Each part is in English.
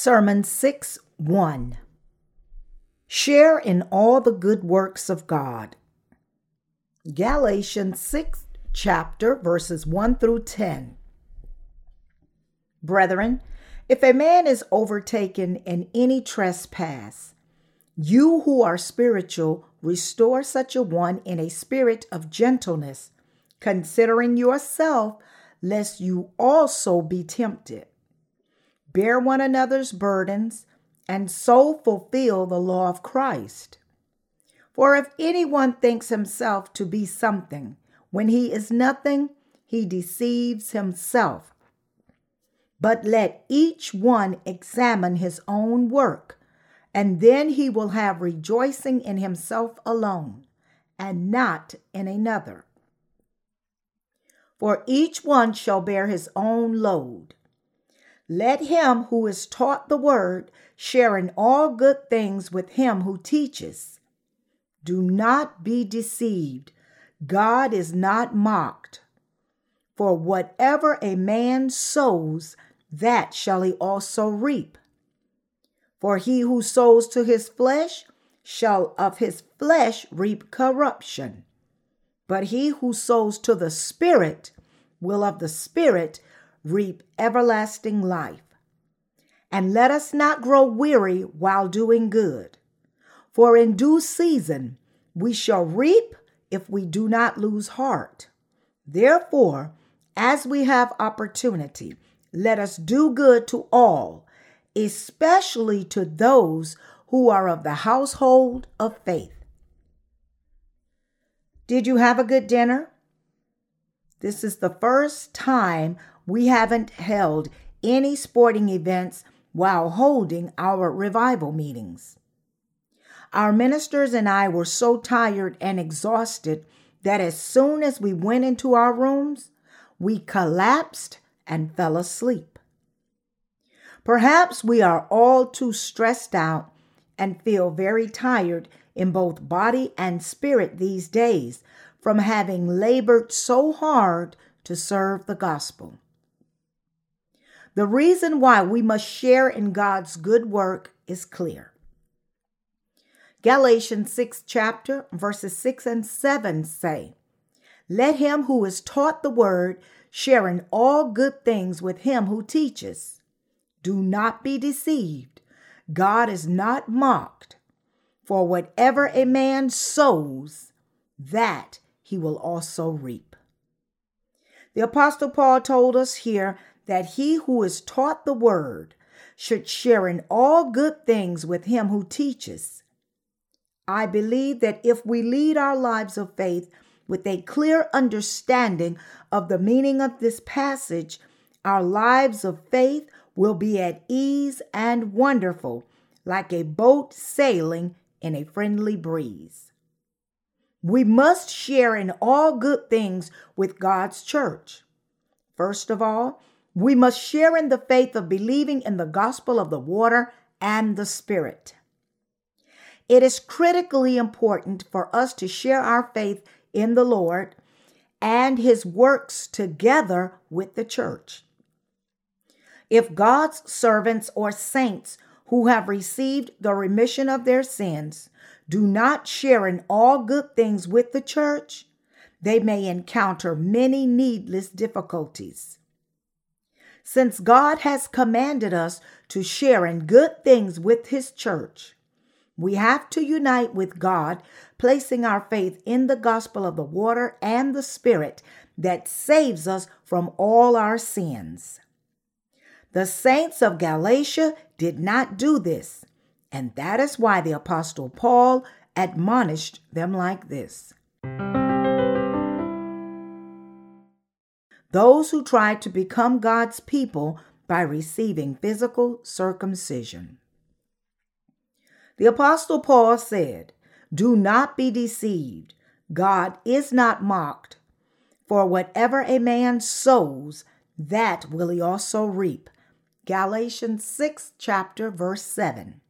Sermon 6 1 Share in all the good works of God. Galatians 6 chapter verses 1 through 10. Brethren, if a man is overtaken in any trespass, you who are spiritual, restore such a one in a spirit of gentleness, considering yourself, lest you also be tempted. Bear one another's burdens, and so fulfill the law of Christ. For if anyone thinks himself to be something, when he is nothing, he deceives himself. But let each one examine his own work, and then he will have rejoicing in himself alone, and not in another. For each one shall bear his own load. Let him who is taught the word share in all good things with him who teaches. Do not be deceived. God is not mocked. For whatever a man sows, that shall he also reap. For he who sows to his flesh shall of his flesh reap corruption. But he who sows to the Spirit will of the Spirit reap everlasting life. And let us not grow weary while doing good. For in due season we shall reap if we do not lose heart. Therefore, as we have opportunity, let us do good to all, especially to those who are of the household of faith. Did you have a good dinner? This is the first time we haven't held any sporting events while holding our revival meetings. Our ministers and I were so tired and exhausted that as soon as we went into our rooms, we collapsed and fell asleep. Perhaps we are all too stressed out and feel very tired in both body and spirit these days from having labored so hard to serve the gospel. The reason why we must share in God's good work is clear. Galatians 6 chapter verses 6 and 7 say, Let him who is taught the word share in all good things with him who teaches. Do not be deceived. God is not mocked. For whatever a man sows, that he will also reap. The Apostle Paul told us here that he who is taught the word should share in all good things with him who teaches. I believe that if we lead our lives of faith with a clear understanding of the meaning of this passage, our lives of faith will be at ease and wonderful, like a boat sailing in a friendly breeze. We must share in all good things with God's church. First of all, we must share in the faith of believing in the gospel of the water and the Spirit. It is critically important for us to share our faith in the Lord and his works together with the church. If God's servants or saints who have received the remission of their sins do not share in all good things with the church, they may encounter many needless difficulties. Since God has commanded us to share in good things with His church, we have to unite with God, placing our faith in the gospel of the water and the Spirit that saves us from all our sins. The saints of Galatia did not do this. And that is why the Apostle Paul admonished them like this Those who try to become God's people by receiving physical circumcision. The Apostle Paul said, Do not be deceived. God is not mocked. For whatever a man sows, that will he also reap. Galatians 6, chapter, verse 7.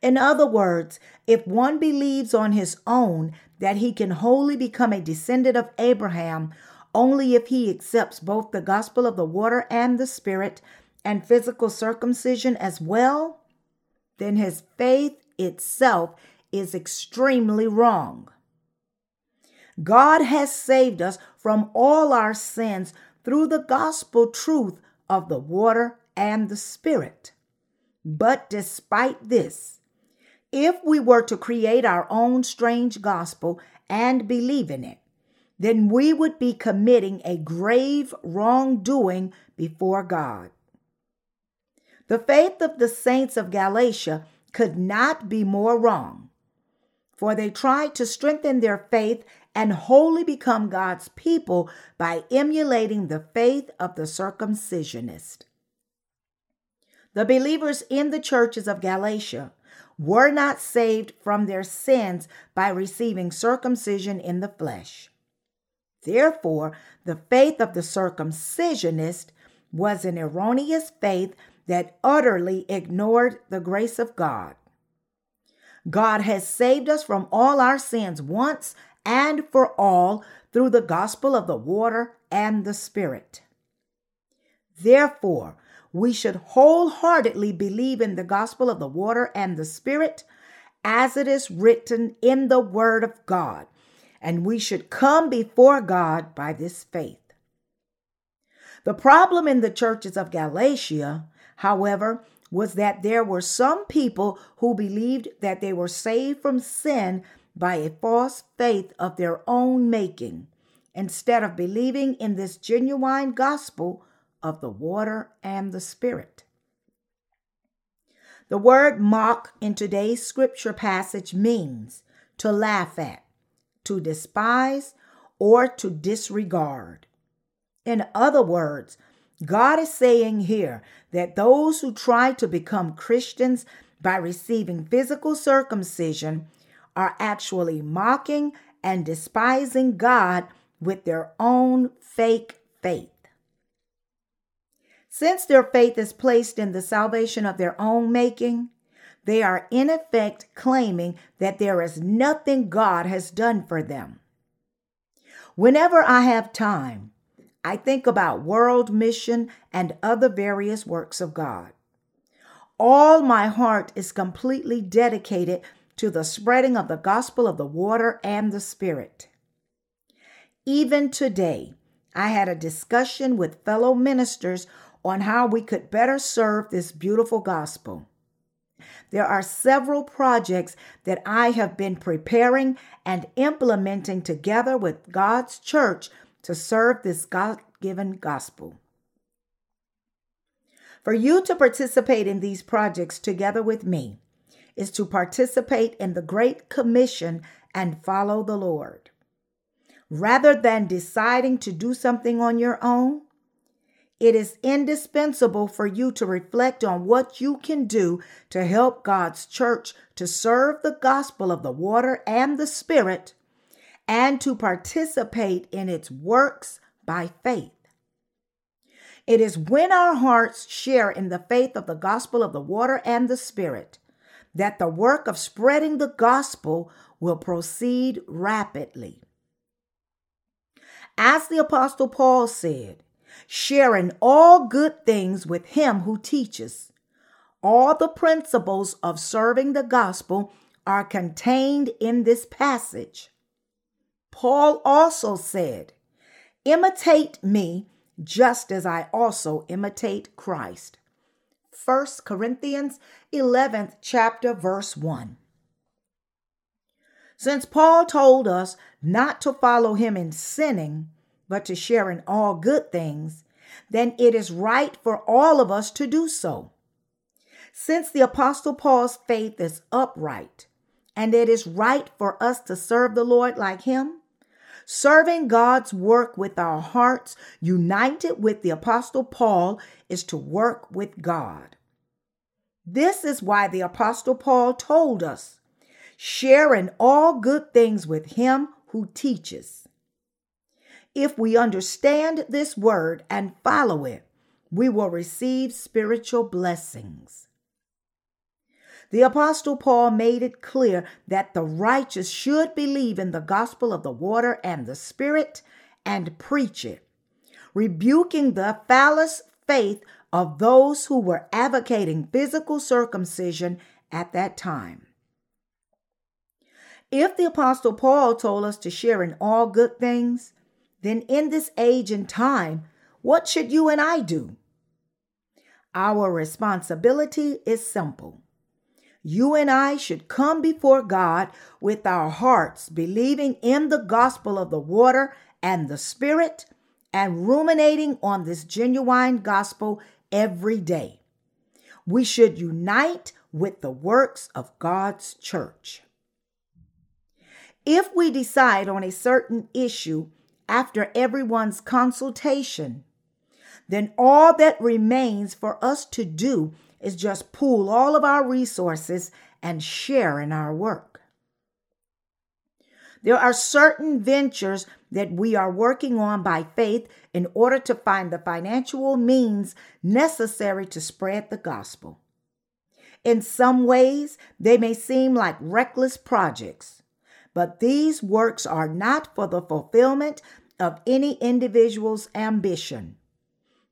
In other words, if one believes on his own that he can wholly become a descendant of Abraham only if he accepts both the gospel of the water and the spirit and physical circumcision as well, then his faith itself is extremely wrong. God has saved us from all our sins through the gospel truth of the water and the Spirit. But despite this, if we were to create our own strange gospel and believe in it, then we would be committing a grave wrongdoing before God. The faith of the saints of Galatia could not be more wrong, for they tried to strengthen their faith and wholly become God's people by emulating the faith of the circumcisionist. The believers in the churches of Galatia were not saved from their sins by receiving circumcision in the flesh. Therefore, the faith of the circumcisionist was an erroneous faith that utterly ignored the grace of God. God has saved us from all our sins once and for all through the gospel of the water and the Spirit. Therefore, we should wholeheartedly believe in the gospel of the water and the Spirit as it is written in the Word of God, and we should come before God by this faith. The problem in the churches of Galatia, however, was that there were some people who believed that they were saved from sin by a false faith of their own making, instead of believing in this genuine gospel of the water and the Spirit. The word mock in today's scripture passage means to laugh at, to despise, or to disregard. In other words, God is saying here that those who try to become Christians by receiving physical circumcision are actually mocking and despising God with their own fake faith. Since their faith is placed in the salvation of their own making, they are in effect claiming that there is nothing God has done for them. Whenever I have time, I think about world mission and other various works of God. All my heart is completely dedicated to the spreading of the gospel of the water and the Spirit. Even today, I had a discussion with fellow ministers on how we could better serve this beautiful gospel. There are several projects that I have been preparing and implementing together with God's church to serve this God given gospel. For you to participate in these projects together with me is to participate in the Great Commission and follow the Lord. Rather than deciding to do something on your own, it is indispensable for you to reflect on what you can do to help God's church to serve the gospel of the water and the Spirit and to participate in its works by faith. It is when our hearts share in the faith of the gospel of the water and the Spirit that the work of spreading the gospel will proceed rapidly. As the Apostle Paul said, sharing all good things with him who teaches. All the principles of serving the gospel are contained in this passage. Paul also said, Imitate me just as I also imitate Christ. 1 Corinthians 11th chapter verse 1. Since Paul told us not to follow him in sinning, but to share in all good things, then it is right for all of us to do so. Since the Apostle Paul's faith is upright, and it is right for us to serve the Lord like him, serving God's work with our hearts united with the Apostle Paul is to work with God. This is why the Apostle Paul told us, share in all good things with him who teaches. If we understand this word and follow it, we will receive spiritual blessings. The Apostle Paul made it clear that the righteous should believe in the gospel of the water and the Spirit and preach it, rebuking the false faith of those who were advocating physical circumcision at that time. If the Apostle Paul told us to share in all good things, then in this age and time, what should you and I do? Our responsibility is simple. You and I should come before God with our hearts, believing in the gospel of the water and the Spirit, and ruminating on this genuine gospel every day. We should unite with the works of God's church. If we decide on a certain issue after everyone's consultation, then all that remains for us to do is just pool all of our resources and share in our work. There are certain ventures that we are working on by faith in order to find the financial means necessary to spread the gospel. In some ways, they may seem like reckless projects, but these works are not for the fulfillment of any individual's ambition,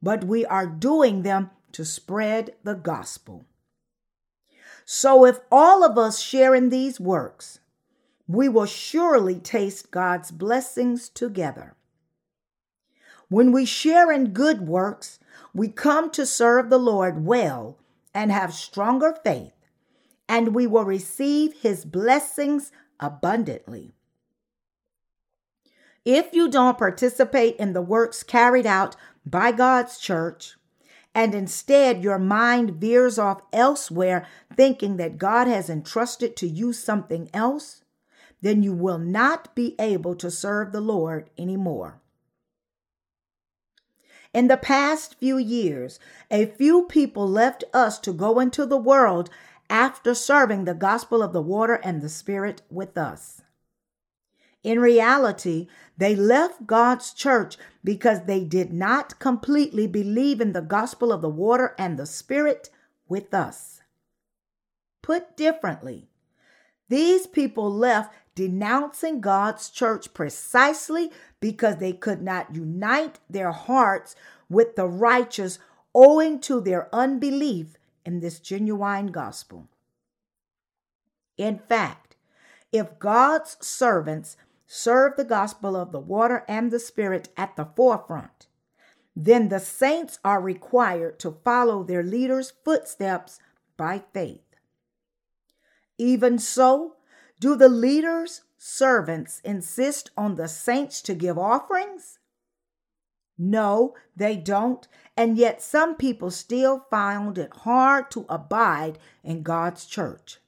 but we are doing them to spread the gospel. So, if all of us share in these works, we will surely taste God's blessings together. When we share in good works, we come to serve the Lord well and have stronger faith, and we will receive his blessings abundantly. If you don't participate in the works carried out by God's church, and instead your mind veers off elsewhere, thinking that God has entrusted to you something else, then you will not be able to serve the Lord anymore. In the past few years, a few people left us to go into the world after serving the gospel of the water and the Spirit with us. In reality, they left God's church because they did not completely believe in the gospel of the water and the Spirit with us. Put differently, these people left denouncing God's church precisely because they could not unite their hearts with the righteous owing to their unbelief in this genuine gospel. In fact, if God's servants serve the gospel of the water and the spirit at the forefront, then the saints are required to follow their leaders' footsteps by faith. Even so, do the leaders' servants insist on the saints to give offerings? No, they don't. And yet, some people still found it hard to abide in God's church.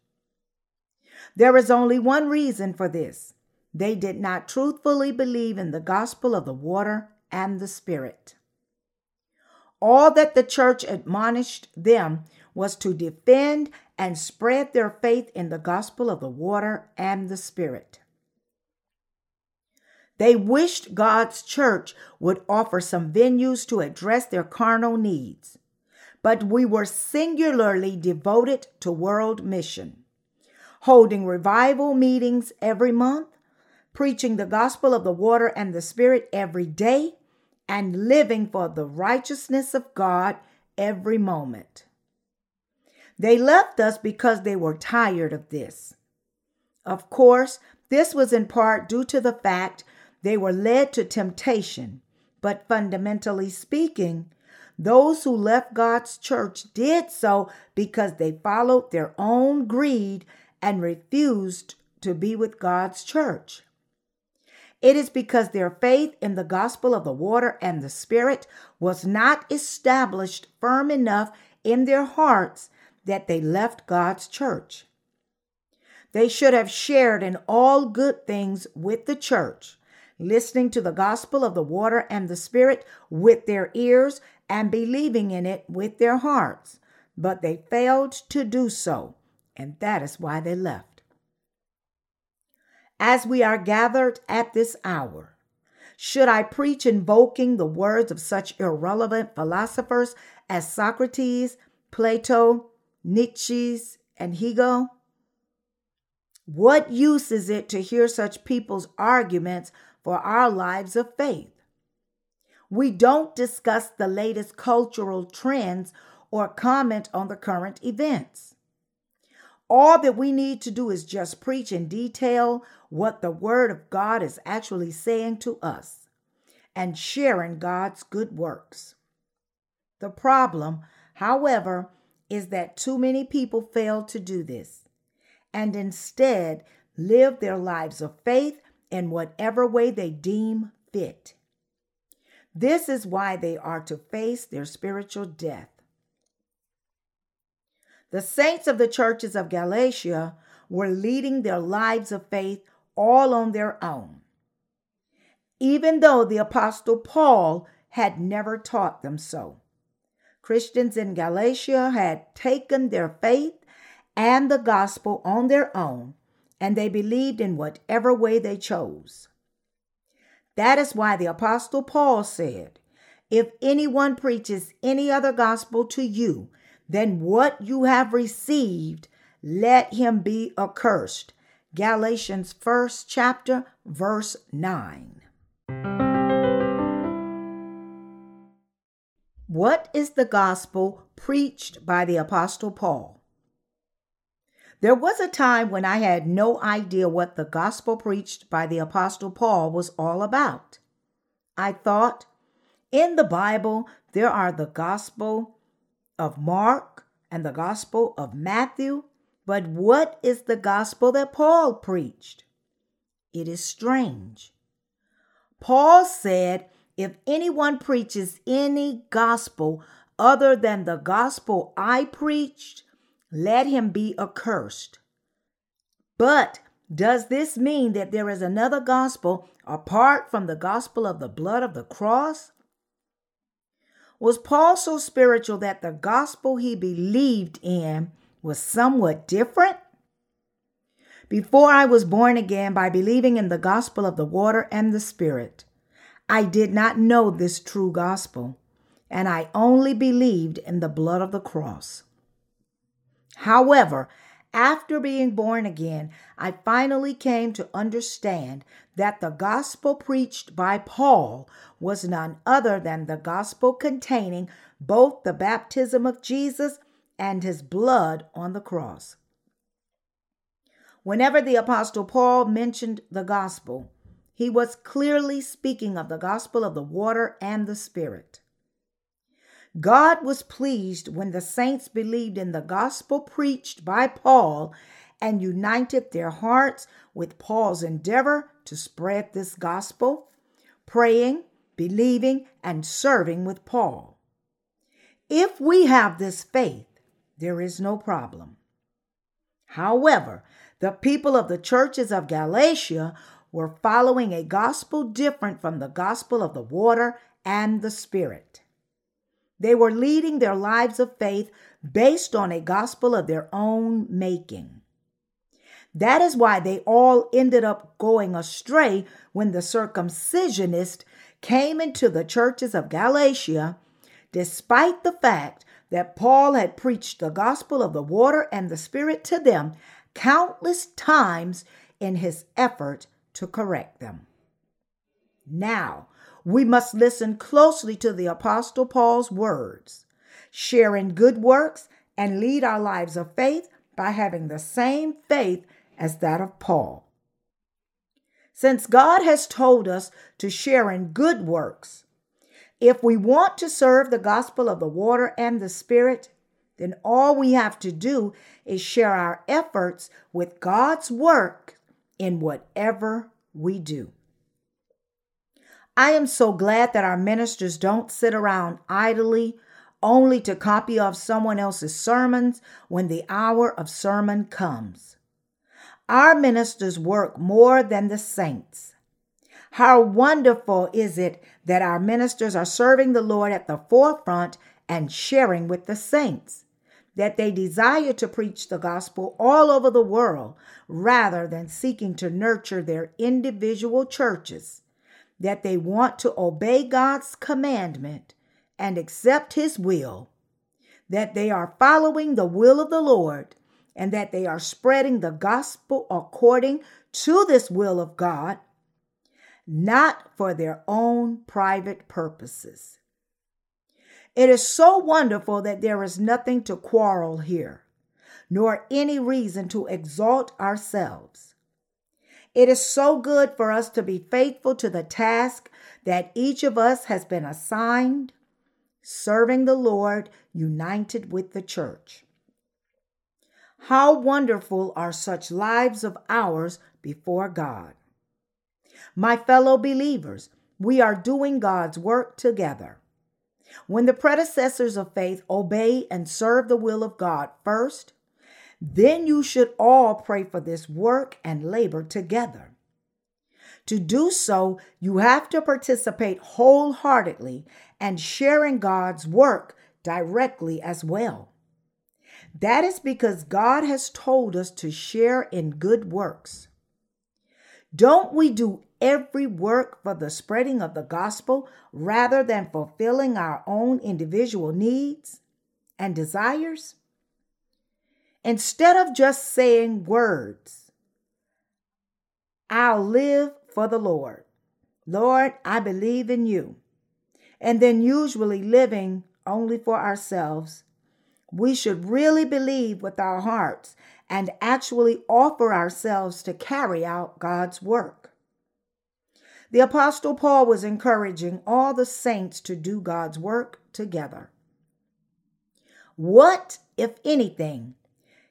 There is only one reason for this they did not truthfully believe in the gospel of the water and the Spirit. All that the church admonished them was to defend and spread their faith in the gospel of the water and the Spirit. They wished God's church would offer some venues to address their carnal needs, but we were singularly devoted to world mission, holding revival meetings every month, preaching the gospel of the water and the Spirit every day, and living for the righteousness of God every moment. They left us because they were tired of this. Of course, this was in part due to the fact they were led to temptation, but fundamentally speaking, those who left God's church did so because they followed their own greed and refused to be with God's church. It is because their faith in the gospel of the water and the Spirit was not established firm enough in their hearts that they left God's church. They should have shared in all good things with the church, listening to the gospel of the water and the Spirit with their ears and believing in it with their hearts. But they failed to do so, and that is why they left. As we are gathered at this hour, should I preach invoking the words of such irrelevant philosophers as Socrates, Plato, Nietzsche, and Hegel? What use is it to hear such people's arguments for our lives of faith? We don't discuss the latest cultural trends or comment on the current events. All that we need to do is just preach in detail what the Word of God is actually saying to us and sharing God's good works. The problem, however, is that too many people fail to do this and instead live their lives of faith in whatever way they deem fit. This is why they are to face their spiritual death. The saints of the churches of Galatia were leading their lives of faith all on their own, even though the Apostle Paul had never taught them so. Christians in Galatia had taken their faith and the gospel on their own, and they believed in whatever way they chose. That is why the Apostle Paul said, If anyone preaches any other gospel to you than what you have received, let him be accursed. Galatians 1st chapter, verse 9. What is the gospel preached by the Apostle Paul? There was a time when I had no idea what the gospel preached by the Apostle Paul was all about. I thought, in the Bible, there are the gospel of Mark and the gospel of Matthew, but what is the gospel that Paul preached? It is strange. Paul said, if anyone preaches any gospel other than the gospel I preached, let him be accursed. But does this mean that there is another gospel apart from the gospel of the blood of the cross? Was Paul so spiritual that the gospel he believed in was somewhat different? Before I was born again by believing in the gospel of the water and the spirit, I did not know this true gospel, and I only believed in the blood of the cross. However, after being born again, I finally came to understand that the gospel preached by Paul was none other than the gospel containing both the baptism of Jesus and his blood on the cross. Whenever the Apostle Paul mentioned the gospel, he was clearly speaking of the gospel of the water and the Spirit. God was pleased when the saints believed in the gospel preached by Paul and united their hearts with Paul's endeavor to spread this gospel, praying, believing, and serving with Paul. If we have this faith, there is no problem. However, the people of the churches of Galatia were following a gospel different from the gospel of the water and the Spirit. They were leading their lives of faith based on a gospel of their own making. That is why they all ended up going astray when the circumcisionist came into the churches of Galatia, despite the fact that Paul had preached the gospel of the water and the Spirit to them countless times in his effort to correct them. Now, we must listen closely to the Apostle Paul's words, share in good works, and lead our lives of faith by having the same faith as that of Paul. Since God has told us to share in good works, if we want to serve the gospel of the water and the Spirit, then all we have to do is share our efforts with God's work in whatever we do. I am so glad that our ministers don't sit around idly only to copy off someone else's sermons when the hour of sermon comes. Our ministers work more than the saints. How wonderful is it that our ministers are serving the Lord at the forefront and sharing with the saints, that they desire to preach the gospel all over the world rather than seeking to nurture their individual churches that they want to obey God's commandment and accept His will, that they are following the will of the Lord, and that they are spreading the gospel according to this will of God. not for their own private purposes. It is so wonderful that there is nothing to quarrel here, nor any reason to exalt ourselves. It is so good for us to be faithful to the task that each of us has been assigned, serving the Lord united with the church. How wonderful are such lives of ours before God. My fellow believers, we are doing God's work together. When the predecessors of faith obey and serve the will of God first, then you should all pray for this work and labor together. To do so, you have to participate wholeheartedly and share in God's work directly as well. That is because God has told us to share in good works. Don't we do every work for the spreading of the gospel rather than fulfilling our own individual needs and desires? Instead of just saying words, I'll live for the Lord. Lord, I believe in you. And then usually living only for ourselves, we should really believe with our hearts and actually offer ourselves to carry out God's work. The Apostle Paul was encouraging all the saints to do God's work together. What, if anything,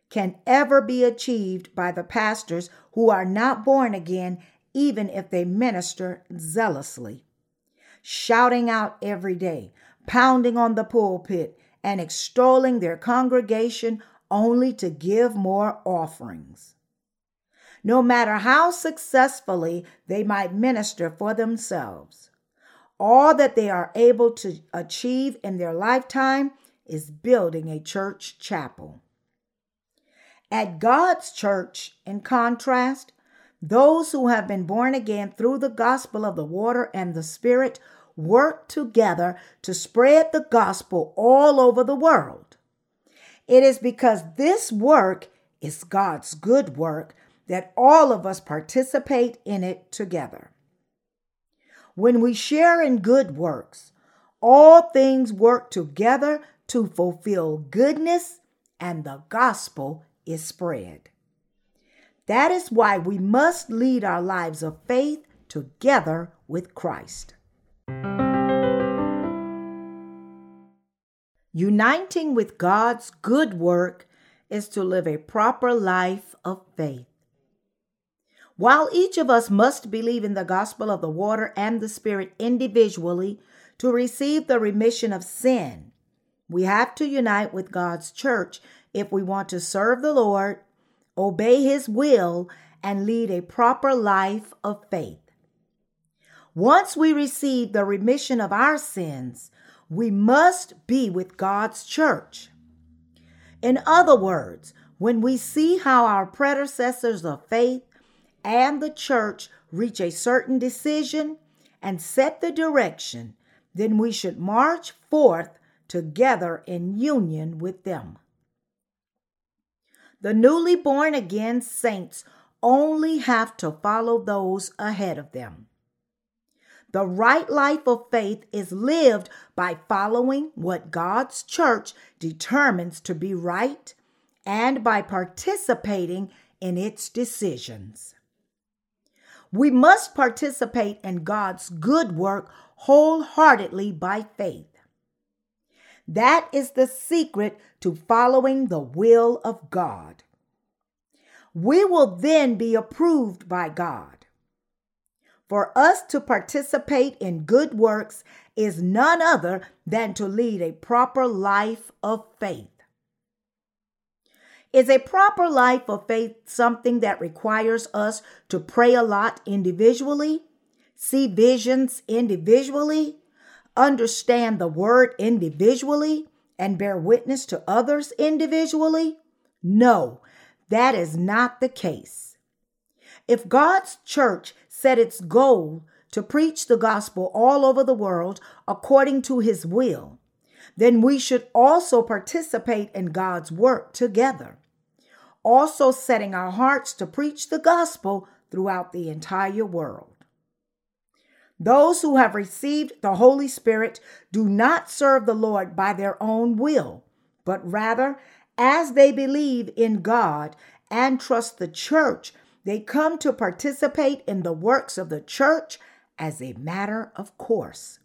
can ever be achieved by the pastors who are not born again, even if they minister zealously? Shouting out every day, pounding on the pulpit, and extolling their congregation only to give more offerings. No matter how successfully they might minister for themselves, all that they are able to achieve in their lifetime is building a church chapel. At God's church, in contrast, those who have been born again through the gospel of the water and the Spirit work together to spread the gospel all over the world. It is because this work is God's good work that all of us participate in it together. When we share in good works, all things work together to fulfill goodness, and the gospel is spread. That is why we must lead our lives of faith together with Christ. Uniting with God's good work is to live a proper life of faith. While each of us must believe in the gospel of the water and the Spirit individually to receive the remission of sin, we have to unite with God's church if we want to serve the Lord, obey His will, and lead a proper life of faith. Once we receive the remission of our sins, we must be with God's church. In other words, when we see how our predecessors of faith and the church reach a certain decision and set the direction, then we should march forth together in union with them. The newly born again saints only have to follow those ahead of them. The right life of faith is lived by following what God's church determines to be right and by participating in its decisions. We must participate in God's good work wholeheartedly by faith. That is the secret to following the will of God. We will then be approved by God. For us to participate in good works is none other than to lead a proper life of faith. Is a proper life of faith something that requires us to pray a lot individually, see visions individually, understand the word individually, and bear witness to others individually? No, that is not the case. If God's church set its goal to preach the gospel all over the world according to his will, then we should also participate in God's work together, also setting our hearts to preach the gospel throughout the entire world. Those who have received the Holy Spirit do not serve the Lord by their own will, but rather, as they believe in God and trust the church, they come to participate in the works of the church as a matter of course.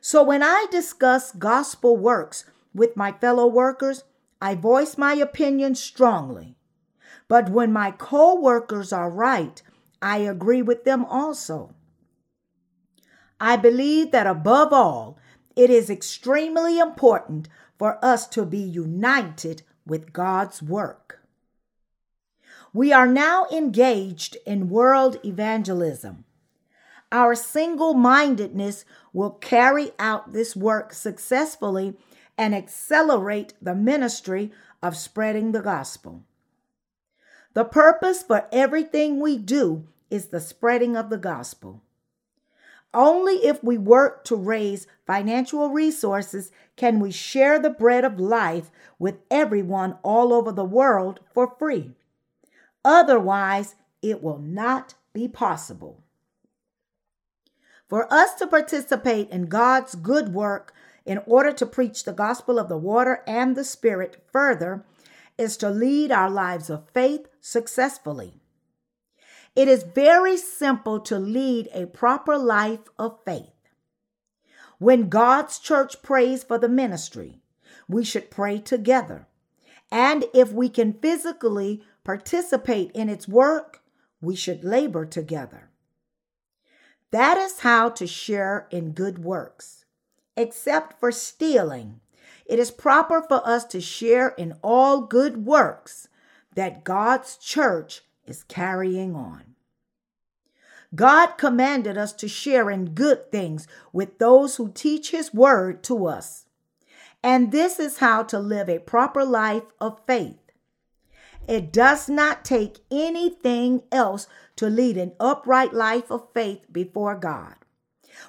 So when I discuss gospel works with my fellow workers, I voice my opinion strongly. But when my co workers are right, I agree with them also. I believe that above all, it is extremely important for us to be united with God's work. We are now engaged in world evangelism. Our single mindedness will carry out this work successfully and accelerate the ministry of spreading the gospel. The purpose for everything we do is the spreading of the gospel. Only if we work to raise financial resources can we share the bread of life with everyone all over the world for free. Otherwise, it will not be possible. For us to participate in God's good work in order to preach the gospel of the water and the spirit further is to lead our lives of faith successfully. It is very simple to lead a proper life of faith. When God's church prays for the ministry, we should pray together. And if we can physically participate in its work, we should labor together. That is how to share in good works. Except for stealing, it is proper for us to share in all good works that God's church is carrying on. God commanded us to share in good things with those who teach His word to us. And this is how to live a proper life of faith. It does not take anything else to lead an upright life of faith before God.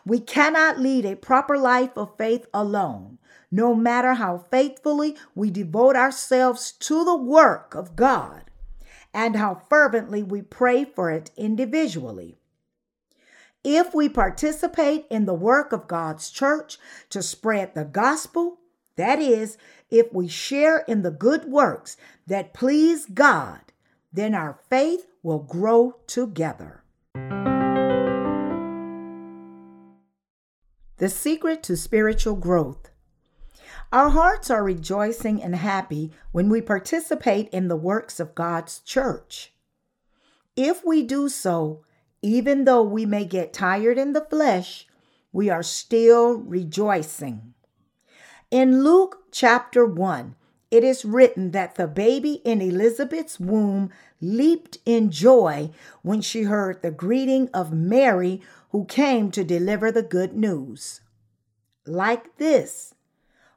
We cannot lead a proper life of faith alone, no matter how faithfully we devote ourselves to the work of God and how fervently we pray for it individually. If we participate in the work of God's church to spread the gospel, that is, if we share in the good works that please God, then our faith will grow together. The secret to spiritual growth. Our hearts are rejoicing and happy when we participate in the works of God's church. If we do so, even though we may get tired in the flesh, we are still rejoicing. In Luke chapter 1, it is written that the baby in Elizabeth's womb leaped in joy when she heard the greeting of Mary, who came to deliver the good news. Like this,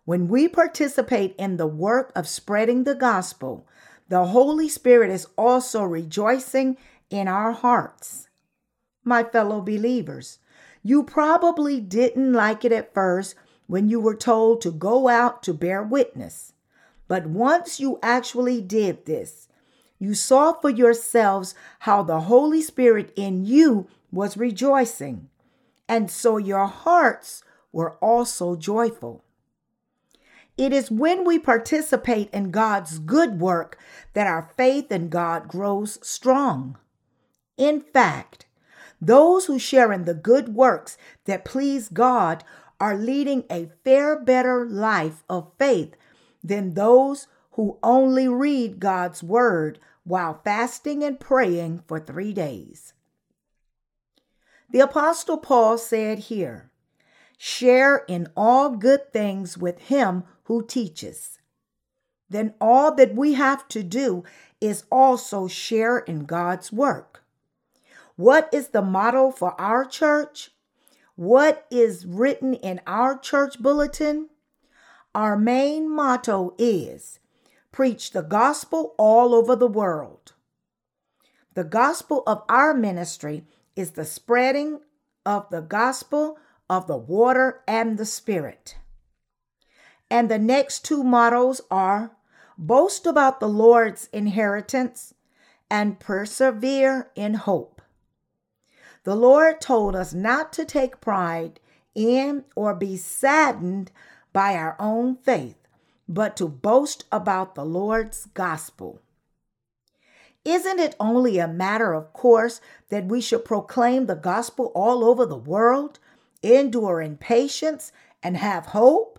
when we participate in the work of spreading the gospel, the Holy Spirit is also rejoicing in our hearts. My fellow believers, you probably didn't like it at first when you were told to go out to bear witness. But once you actually did this, you saw for yourselves how the Holy Spirit in you was rejoicing, and so your hearts were also joyful. It is when we participate in God's good work that our faith in God grows strong. In fact, those who share in the good works that please God are leading a fair better life of faith than those who only read God's word while fasting and praying for three days. The Apostle Paul said here, share in all good things with him who teaches. Then all that we have to do is also share in God's work. What is the motto for our church? What is written in our church bulletin? Our main motto is preach the gospel all over the world. The gospel of our ministry is the spreading of the gospel of the water and the spirit. And the next two mottos are boast about the Lord's inheritance and persevere in hope. The Lord told us not to take pride in or be saddened by our own faith, but to boast about the Lord's gospel. Isn't it only a matter of course that we should proclaim the gospel all over the world, endure in patience, and have hope?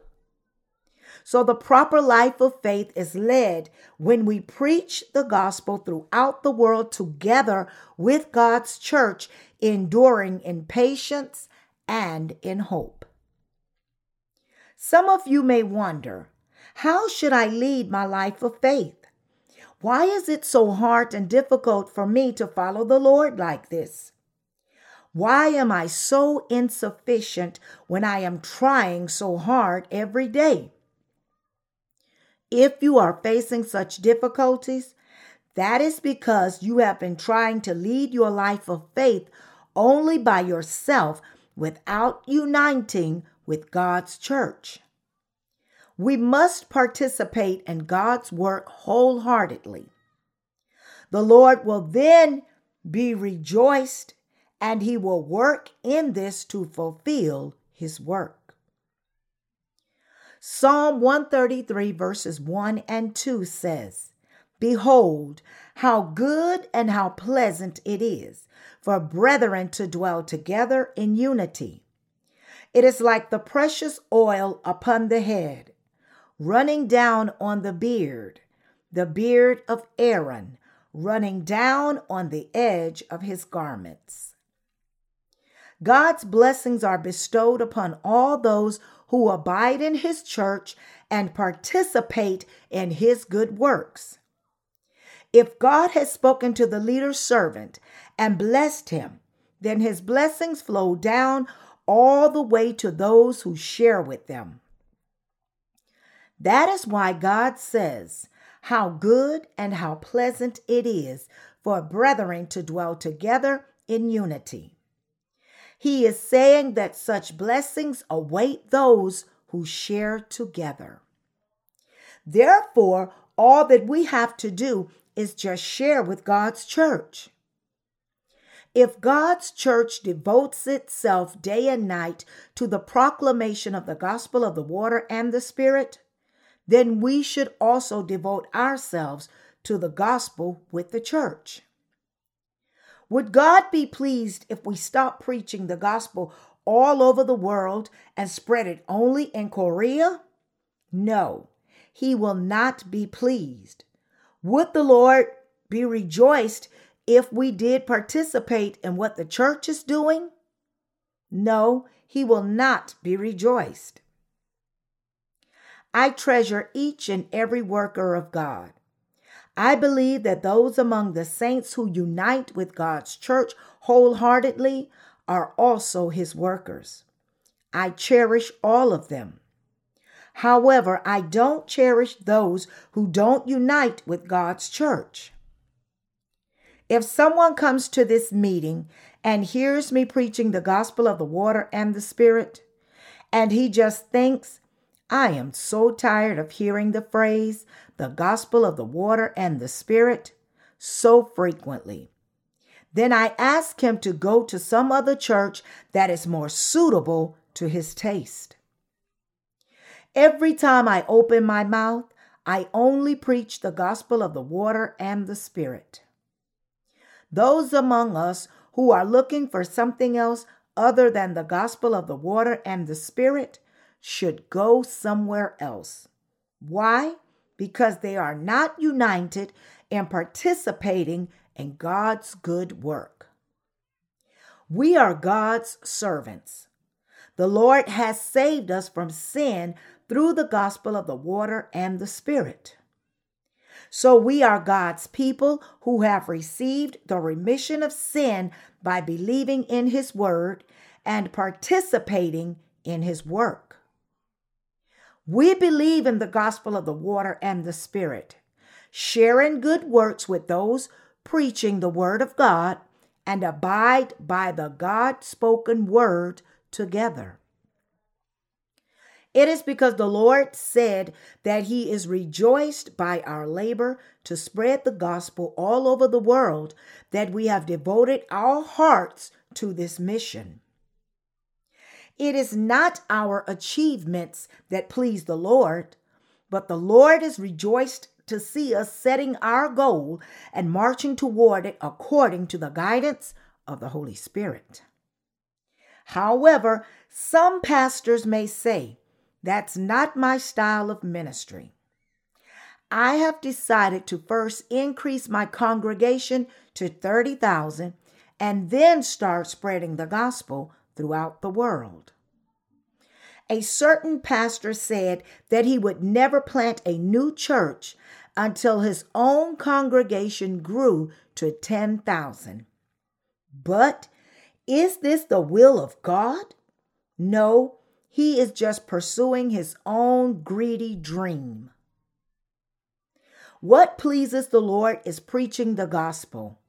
So, the proper life of faith is led when we preach the gospel throughout the world together with God's church, enduring in patience and in hope. Some of you may wonder how should I lead my life of faith? Why is it so hard and difficult for me to follow the Lord like this? Why am I so insufficient when I am trying so hard every day? If you are facing such difficulties, that is because you have been trying to lead your life of faith only by yourself without uniting with God's church. We must participate in God's work wholeheartedly. The Lord will then be rejoiced and he will work in this to fulfill his work. Psalm 133, verses 1 and 2 says, Behold, how good and how pleasant it is for brethren to dwell together in unity. It is like the precious oil upon the head running down on the beard, the beard of Aaron, running down on the edge of his garments. God's blessings are bestowed upon all those who abide in his church and participate in his good works. If God has spoken to the leader's servant and blessed him, then his blessings flow down all the way to those who share with them. That is why God says, How good and how pleasant it is for brethren to dwell together in unity. He is saying that such blessings await those who share together. Therefore, all that we have to do is just share with God's church. If God's church devotes itself day and night to the proclamation of the gospel of the water and the spirit, then we should also devote ourselves to the gospel with the church. Would God be pleased if we stop preaching the gospel all over the world and spread it only in Korea? No, he will not be pleased. Would the Lord be rejoiced if we did participate in what the church is doing? No, he will not be rejoiced. I treasure each and every worker of God. I believe that those among the saints who unite with God's church wholeheartedly are also his workers. I cherish all of them. However, I don't cherish those who don't unite with God's church. If someone comes to this meeting and hears me preaching the gospel of the water and the spirit, and he just thinks I am so tired of hearing the phrase, the gospel of the water and the spirit, so frequently. Then I ask him to go to some other church that is more suitable to his taste. Every time I open my mouth, I only preach the gospel of the water and the spirit. Those among us who are looking for something else other than the gospel of the water and the spirit should go somewhere else. Why? Because they are not united and participating in God's good work. We are God's servants. The Lord has saved us from sin through the gospel of the water and the Spirit. So we are God's people who have received the remission of sin by believing in His word and participating in His work. We believe in the gospel of the water and the spirit, sharing good works with those preaching the word of God and abide by the God spoken word together. It is because the Lord said that He is rejoiced by our labor to spread the gospel all over the world that we have devoted our hearts to this mission. It is not our achievements that please the Lord, but the Lord is rejoiced to see us setting our goal and marching toward it according to the guidance of the Holy Spirit. However, some pastors may say, That's not my style of ministry. I have decided to first increase my congregation to 30,000 and then start spreading the gospel throughout the world. A certain pastor said that he would never plant a new church until his own congregation grew to 10,000. But is this the will of God? No, he is just pursuing his own greedy dream. What pleases the Lord is preaching the gospel.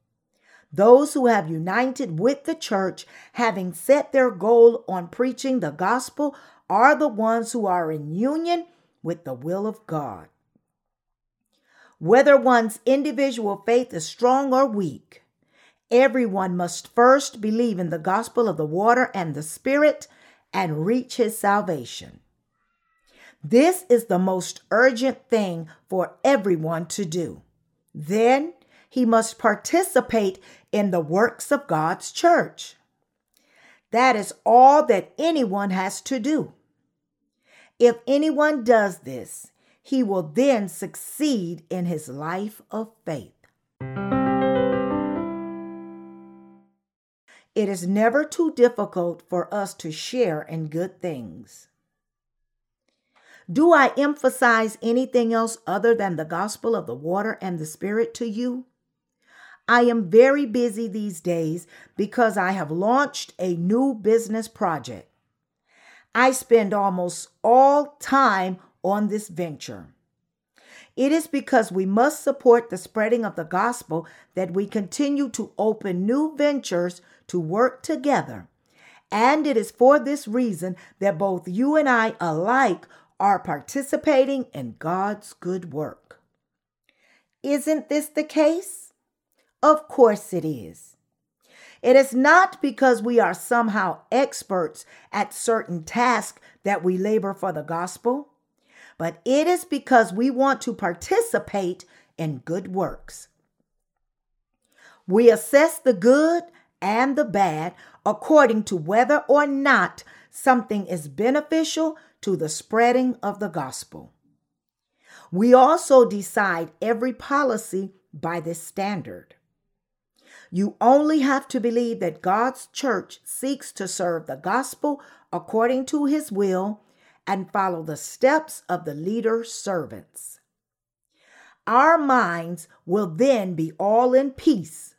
Those who have united with the church, having set their goal on preaching the gospel, are the ones who are in union with the will of God. Whether one's individual faith is strong or weak, everyone must first believe in the gospel of the water and the Spirit and reach his salvation. This is the most urgent thing for everyone to do. Then he must participate in the works of God's church. That is all that anyone has to do. If anyone does this, he will then succeed in his life of faith. It is never too difficult for us to share in good things. Do I emphasize anything else other than the gospel of the water and the spirit to you? I am very busy these days because I have launched a new business project. I spend almost all time on this venture. It is because we must support the spreading of the gospel that we continue to open new ventures to work together. And it is for this reason that both you and I alike are participating in God's good work. Isn't this the case? Of course it is. It is not because we are somehow experts at certain tasks that we labor for the gospel, but it is because we want to participate in good works. We assess the good and the bad according to whether or not something is beneficial to the spreading of the gospel. We also decide every policy by this standard. You only have to believe that God's church seeks to serve the gospel according to his will and follow the steps of the leader servants. Our minds will then be all in peace.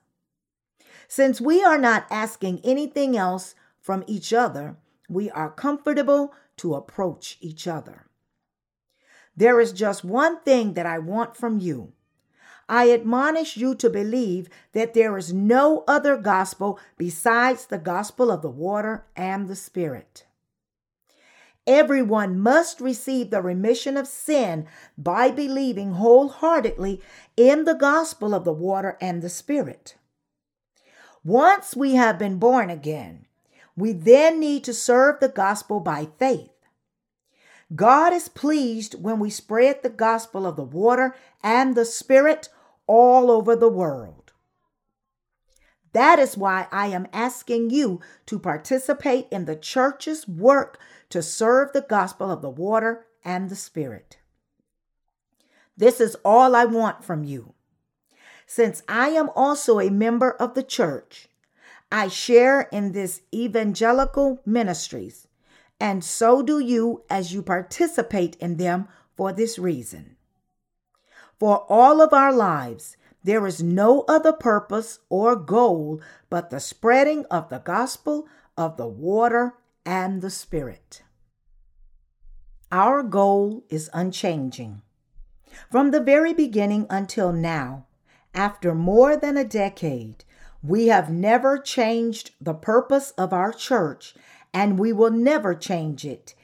Since we are not asking anything else from each other, we are comfortable to approach each other. There is just one thing that I want from you. I admonish you to believe that there is no other gospel besides the gospel of the water and the Spirit. Everyone must receive the remission of sin by believing wholeheartedly in the gospel of the water and the Spirit. Once we have been born again, we then need to serve the gospel by faith. God is pleased when we spread the gospel of the water and the Spirit all over the world. That is why I am asking you to participate in the church's work to serve the gospel of the water and the Spirit. This is all I want from you. Since I am also a member of the church, I share in this evangelical ministries, and so do you as you participate in them for this reason. For all of our lives, there is no other purpose or goal but the spreading of the gospel of the water and the Spirit. Our goal is unchanging. From the very beginning until now, after more than a decade, we have never changed the purpose of our church, and we will never change it,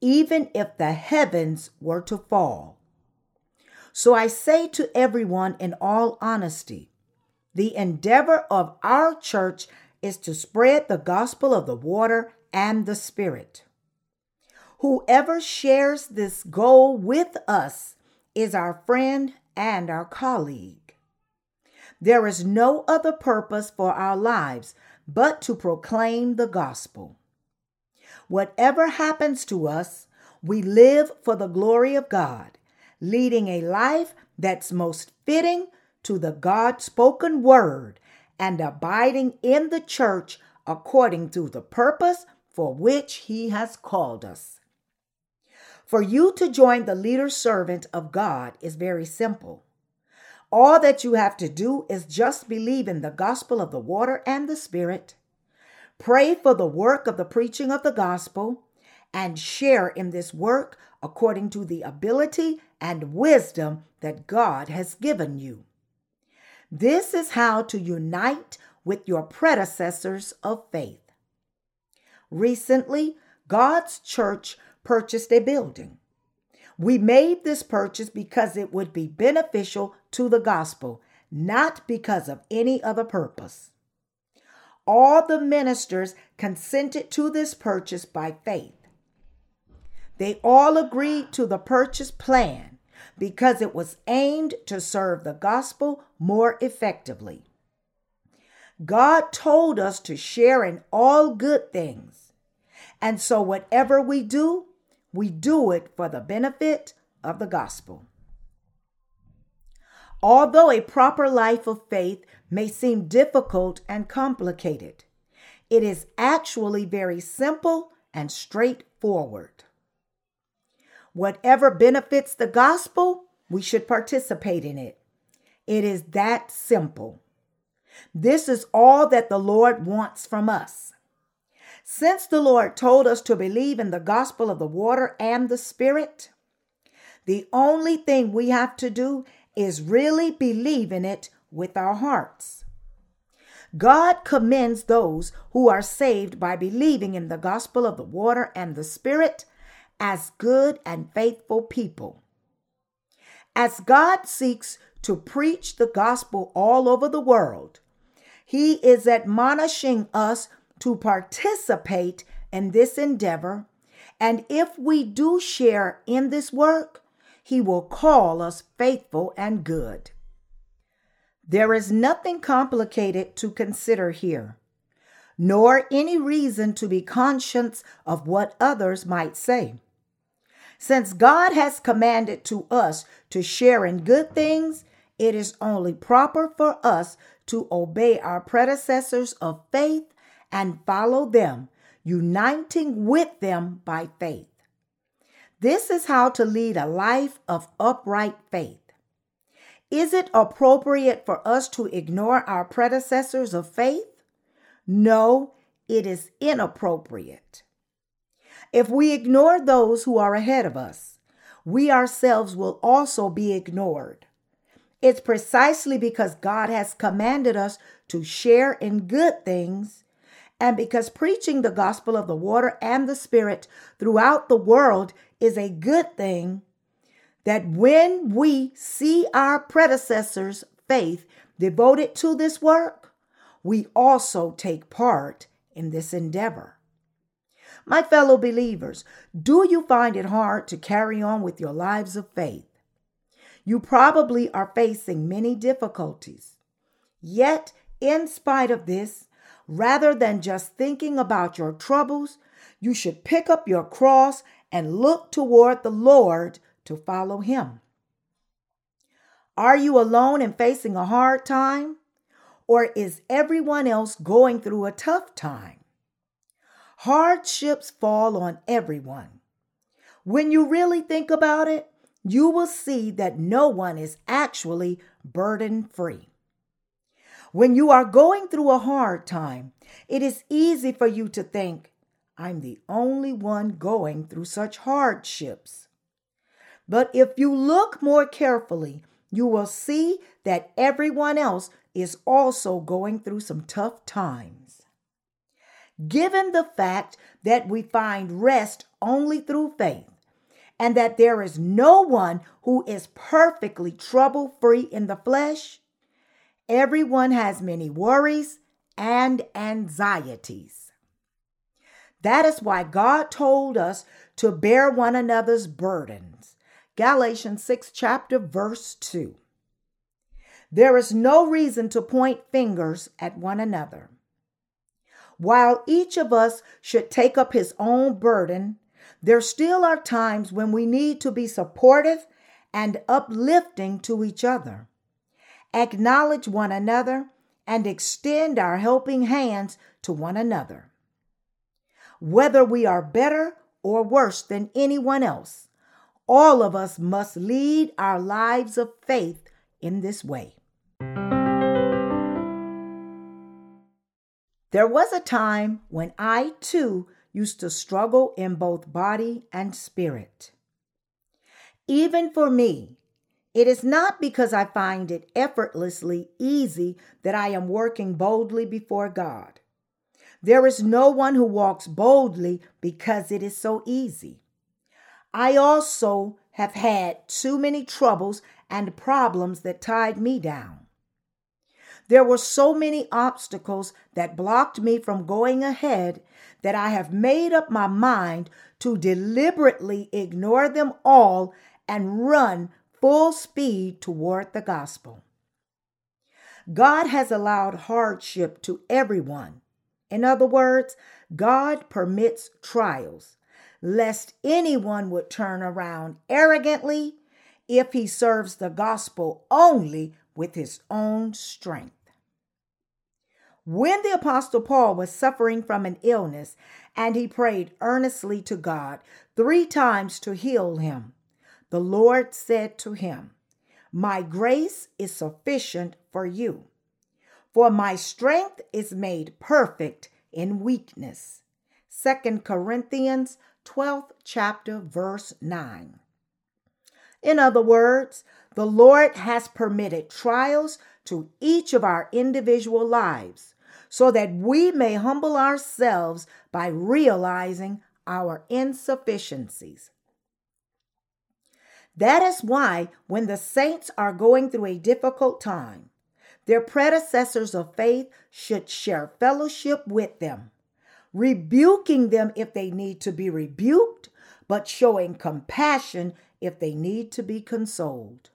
even if the heavens were to fall. So I say to everyone in all honesty, the endeavor of our church is to spread the gospel of the water and the Spirit. Whoever shares this goal with us is our friend and our colleague. There is no other purpose for our lives but to proclaim the gospel. Whatever happens to us, we live for the glory of God, leading a life that's most fitting to the God spoken word and abiding in the church according to the purpose for which He has called us. For you to join the leader servant of God is very simple. All that you have to do is just believe in the gospel of the water and the Spirit, pray for the work of the preaching of the gospel, and share in this work according to the ability and wisdom that God has given you. This is how to unite with your predecessors of faith. Recently, God's church purchased a building. We made this purchase because it would be beneficial to the gospel, not because of any other purpose. All the ministers consented to this purchase by faith. They all agreed to the purchase plan because it was aimed to serve the gospel more effectively. God told us to share in all good things. And so, whatever we do, we do it for the benefit of the gospel. Although a proper life of faith may seem difficult and complicated, it is actually very simple and straightforward. Whatever benefits the gospel, we should participate in it. It is that simple. This is all that the Lord wants from us. Since the Lord told us to believe in the gospel of the water and the Spirit, the only thing we have to do is really believe in it with our hearts. God commends those who are saved by believing in the gospel of the water and the Spirit as good and faithful people. As God seeks to preach the gospel all over the world, He is admonishing us to participate in this endeavor. And if we do share in this work, He will call us faithful and good. There is nothing complicated to consider here, nor any reason to be conscious of what others might say. Since God has commanded to us to share in good things, it is only proper for us to obey our predecessors of faith and follow them, uniting with them by faith. This is how to lead a life of upright faith. Is it appropriate for us to ignore our predecessors of faith? No, it is inappropriate. If we ignore those who are ahead of us, we ourselves will also be ignored. It's precisely because God has commanded us to share in good things and because preaching the gospel of the water and the Spirit throughout the world is a good thing, that when we see our predecessors' faith devoted to this work, we also take part in this endeavor. My fellow believers, do you find it hard to carry on with your lives of faith? You probably are facing many difficulties. Yet, in spite of this, rather than just thinking about your troubles, you should pick up your cross and look toward the Lord to follow Him. Are you alone and facing a hard time? Or is everyone else going through a tough time? Hardships fall on everyone. When you really think about it, you will see that no one is actually burden free. When you are going through a hard time, it is easy for you to think, I'm the only one going through such hardships. But if you look more carefully, you will see that everyone else is also going through some tough times. Given the fact that we find rest only through faith, and that there is no one who is perfectly trouble free in the flesh, everyone has many worries and anxieties. That is why God told us to bear one another's burdens. Galatians 6, chapter, verse 2. There is no reason to point fingers at one another. While each of us should take up his own burden, there still are times when we need to be supportive and uplifting to each other. Acknowledge one another and extend our helping hands to one another. Whether we are better or worse than anyone else, all of us must lead our lives of faith in this way. There was a time when I too used to struggle in both body and spirit. Even for me, it is not because I find it effortlessly easy that I am working boldly before God. There is no one who walks boldly because it is so easy. I also have had too many troubles and problems that tied me down. There were so many obstacles that blocked me from going ahead that I have made up my mind to deliberately ignore them all and run full speed toward the gospel. God has allowed hardship to everyone. In other words, God permits trials, lest anyone would turn around arrogantly if he serves the gospel only with his own strength. When the Apostle Paul was suffering from an illness and he prayed earnestly to God three times to heal him, the Lord said to him, My grace is sufficient for you, for my strength is made perfect in weakness. 2 Corinthians 12th chapter verse 9. In other words, the Lord has permitted trials to each of our individual lives so that we may humble ourselves by realizing our insufficiencies. That is why, when the saints are going through a difficult time, their predecessors of faith should share fellowship with them, rebuking them if they need to be rebuked, but showing compassion if they need to be consoled.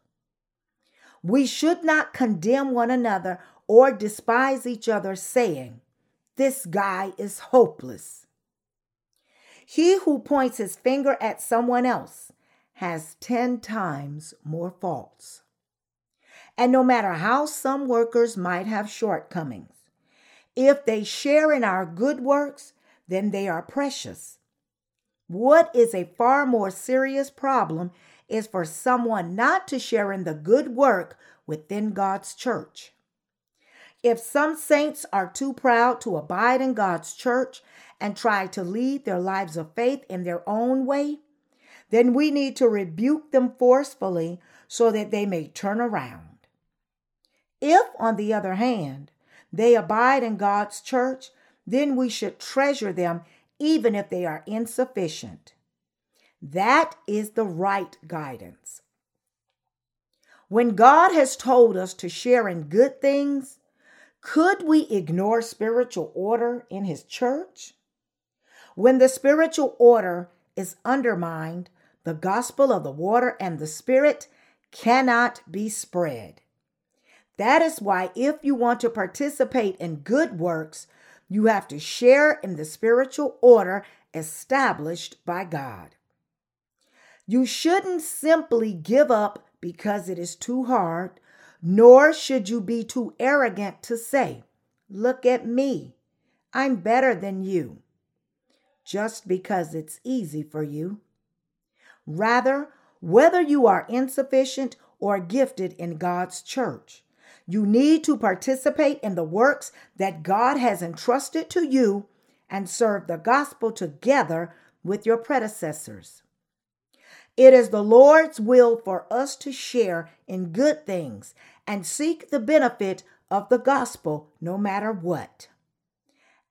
We should not condemn one another or despise each other, saying, This guy is hopeless. He who points his finger at someone else has 10 times more faults. And no matter how some workers might have shortcomings, if they share in our good works, then they are precious. What is a far more serious problem is for someone not to share in the good work within God's church. If some saints are too proud to abide in God's church and try to lead their lives of faith in their own way, then we need to rebuke them forcefully so that they may turn around. If, on the other hand, they abide in God's church, then we should treasure them even if they are insufficient. That is the right guidance. When God has told us to share in good things, could we ignore spiritual order in His church? When the spiritual order is undermined, the gospel of the water and the Spirit cannot be spread. That is why, if you want to participate in good works, you have to share in the spiritual order established by God. You shouldn't simply give up because it is too hard, nor should you be too arrogant to say, Look at me, I'm better than you, just because it's easy for you. Rather, whether you are insufficient or gifted in God's church, you need to participate in the works that God has entrusted to you and serve the gospel together with your predecessors. It is the Lord's will for us to share in good things and seek the benefit of the gospel no matter what.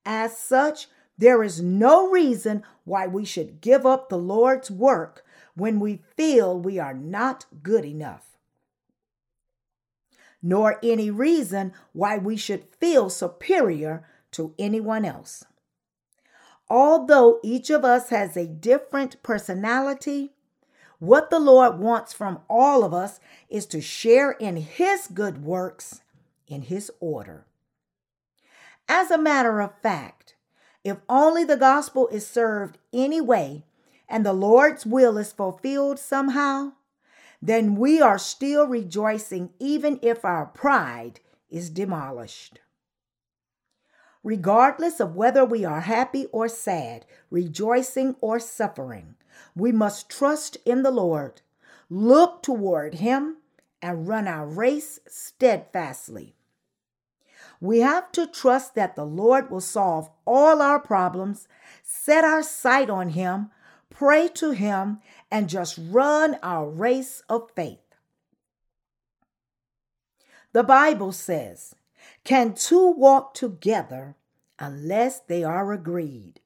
As such, there is no reason why we should give up the Lord's work when we feel we are not good enough. nor any reason why we should feel superior to anyone else. Although each of us has a different personality, what the Lord wants from all of us is to share in His good works in His order. As a matter of fact, if only the gospel is served anyway and the Lord's will is fulfilled somehow, then we are still rejoicing even if our pride is demolished. Regardless of whether we are happy or sad, rejoicing or suffering, we must trust in the Lord, look toward Him, and run our race steadfastly. We have to trust that the Lord will solve all our problems, set our sight on Him, pray to Him, and just run our race of faith. The Bible says, Can two walk together unless they are agreed?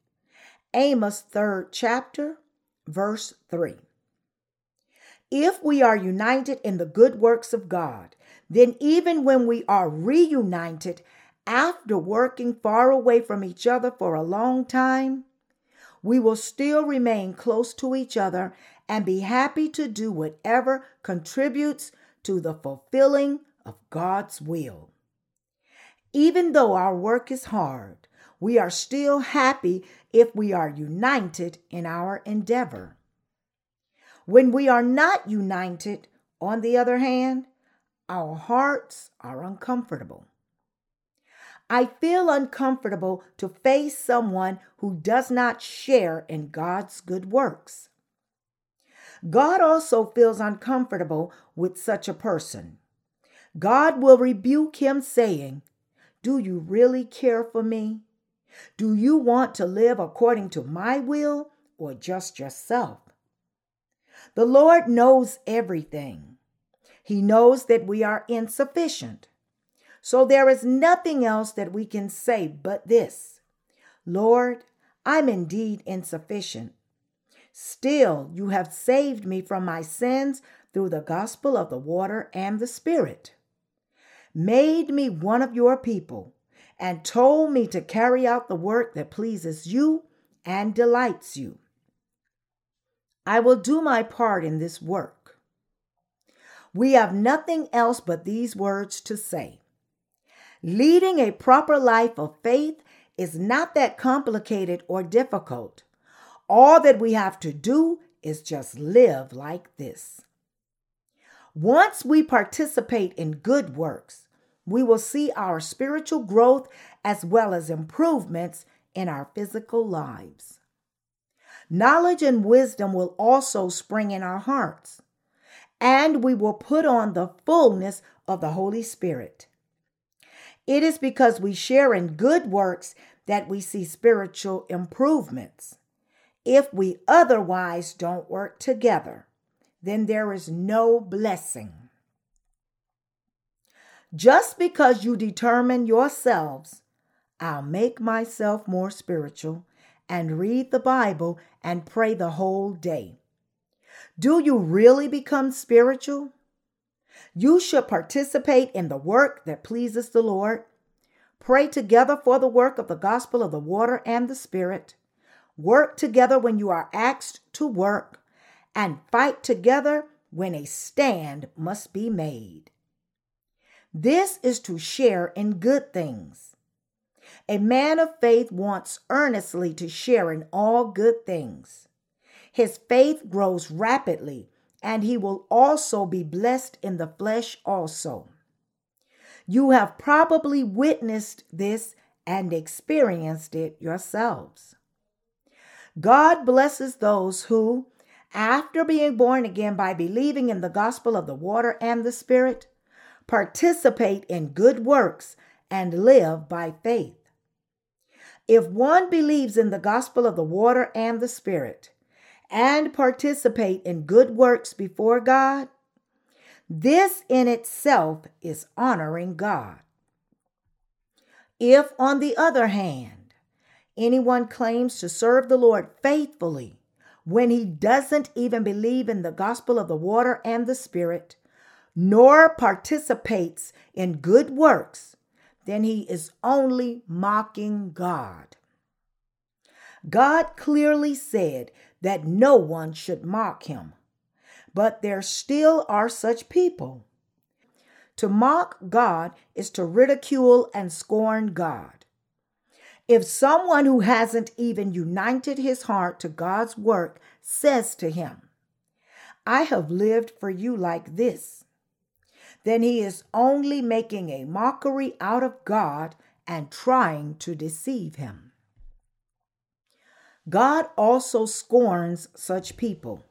Amos 3rd chapter, verse 3. If we are united in the good works of God, then even when we are reunited after working far away from each other for a long time, we will still remain close to each other and be happy to do whatever contributes to the fulfilling of God's will. Even though our work is hard, we are still happy if we are united in our endeavor. When we are not united, on the other hand, our hearts are uncomfortable. I feel uncomfortable to face someone who does not share in God's good works. God also feels uncomfortable with such a person. God will rebuke him, saying, Do you really care for me? Do you want to live according to my will or just yourself? The Lord knows everything. He knows that we are insufficient. So there is nothing else that we can say but this Lord, I'm indeed insufficient. Still, you have saved me from my sins through the gospel of the water and the Spirit, made me one of your people, and told me to carry out the work that pleases you and delights you. I will do my part in this work. We have nothing else but these words to say. Leading a proper life of faith is not that complicated or difficult. All that we have to do is just live like this. Once we participate in good works, we will see our spiritual growth as well as improvements in our physical lives. Knowledge and wisdom will also spring in our hearts, and we will put on the fullness of the Holy Spirit. It is because we share in good works that we see spiritual improvements. If we otherwise don't work together, then there is no blessing. Just because you determine yourselves, I'll make myself more spiritual and read the Bible and pray the whole day. Do you really become spiritual? You should participate in the work that pleases the Lord. Pray together for the work of the gospel of the water and the spirit. Work together when you are asked to work, and fight together when a stand must be made. This is to share in good things. A man of faith wants earnestly to share in all good things. His faith grows rapidly and he will also be blessed in the flesh also. You have probably witnessed this and experienced it yourselves. God blesses those who, after being born again by believing in the gospel of the water and the Spirit, participate in good works and live by faith. If one believes in the gospel of the water and the Spirit, and participate in good works before God, this in itself is honoring God. If, on the other hand, anyone claims to serve the Lord faithfully when he doesn't even believe in the gospel of the water and the Spirit, nor participates in good works, then he is only mocking God. God clearly said that no one should mock him, but there still are such people. To mock God is to ridicule and scorn God. If someone who hasn't even united his heart to God's work says to him, I have lived for you like this, then he is only making a mockery out of God and trying to deceive him. God also scorns such people.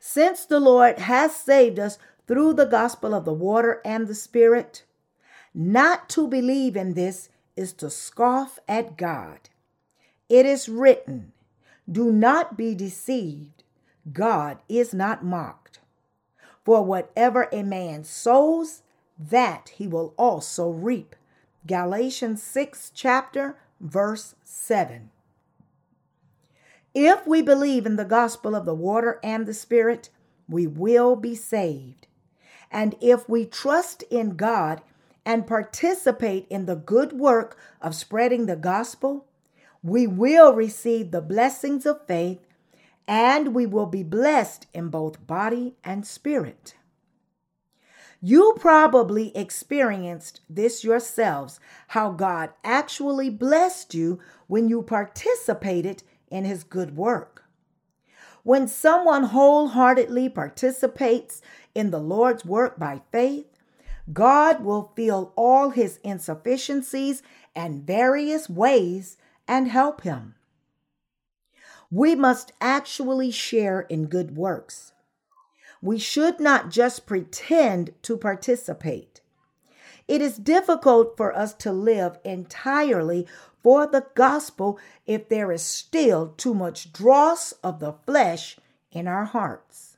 Since the Lord has saved us through the gospel of the water and the Spirit, not to believe in this is to scoff at God. It is written, Do not be deceived, God is not mocked. For whatever a man sows, that he will also reap. Galatians 6, chapter, verse 7. If we believe in the gospel of the water and the Spirit, we will be saved. And if we trust in God and participate in the good work of spreading the gospel, we will receive the blessings of faith and we will be blessed in both body and spirit. You probably experienced this yourselves how God actually blessed you when you participated in his good work. When someone wholeheartedly participates in the Lord's work by faith, God will fill all his insufficiencies and various ways and help him. We must actually share in good works. We should not just pretend to participate. It is difficult for us to live entirely for the gospel if there is still too much dross of the flesh in our hearts.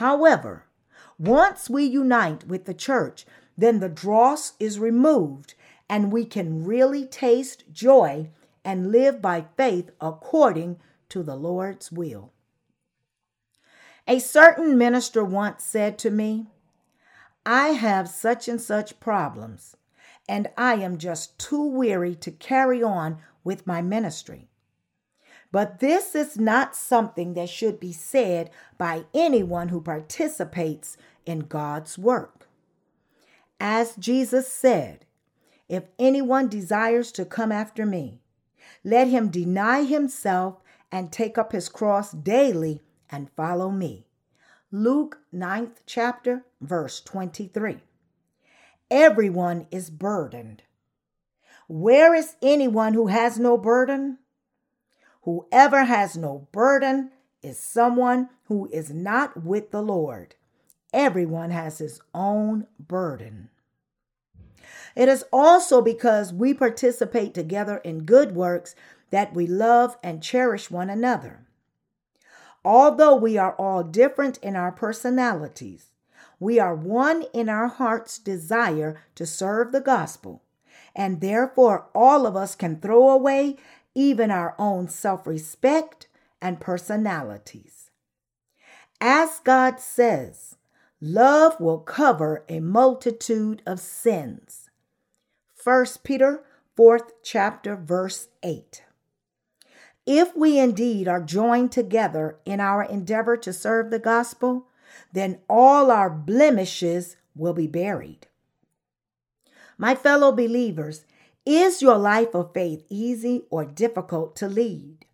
However, once we unite with the church, then the dross is removed and we can really taste joy and live by faith according to the Lord's will. A certain minister once said to me, I have such and such problems and I am just too weary to carry on with my ministry. But this is not something that should be said by anyone who participates in God's work. As Jesus said, if anyone desires to come after me, let him deny himself and take up his cross daily and follow me. Luke 9th chapter, verse 23. Everyone is burdened. Where is anyone who has no burden? Whoever has no burden is someone who is not with the Lord. Everyone has his own burden. It is also because we participate together in good works that we love and cherish one another. Although we are all different in our personalities, we are one in our heart's desire to serve the gospel, and therefore all of us can throw away even our own self respect and personalities. As God says, love will cover a multitude of sins. 1 Peter 4th chapter verse 8. If we indeed are joined together in our endeavor to serve the gospel, then all our blemishes will be buried. My fellow believers, is your life of faith easy or difficult to lead?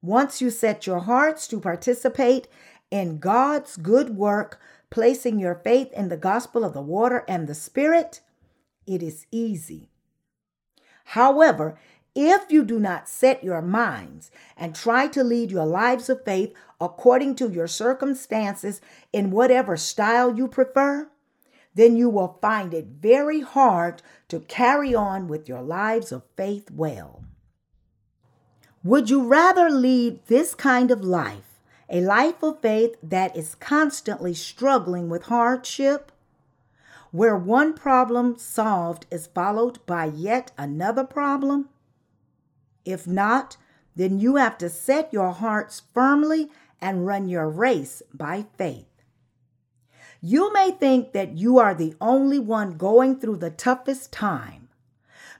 Once you set your hearts to participate in God's good work, placing your faith in the gospel of the water and the spirit, it is easy. However, if you do not set your minds and try to lead your lives of faith according to your circumstances in whatever style you prefer, then you will find it very hard to carry on with your lives of faith well. Would you rather lead this kind of life, a life of faith that is constantly struggling with hardship, where one problem solved is followed by yet another problem? If not, then you have to set your hearts firmly and run your race by faith. You may think that you are the only one going through the toughest time.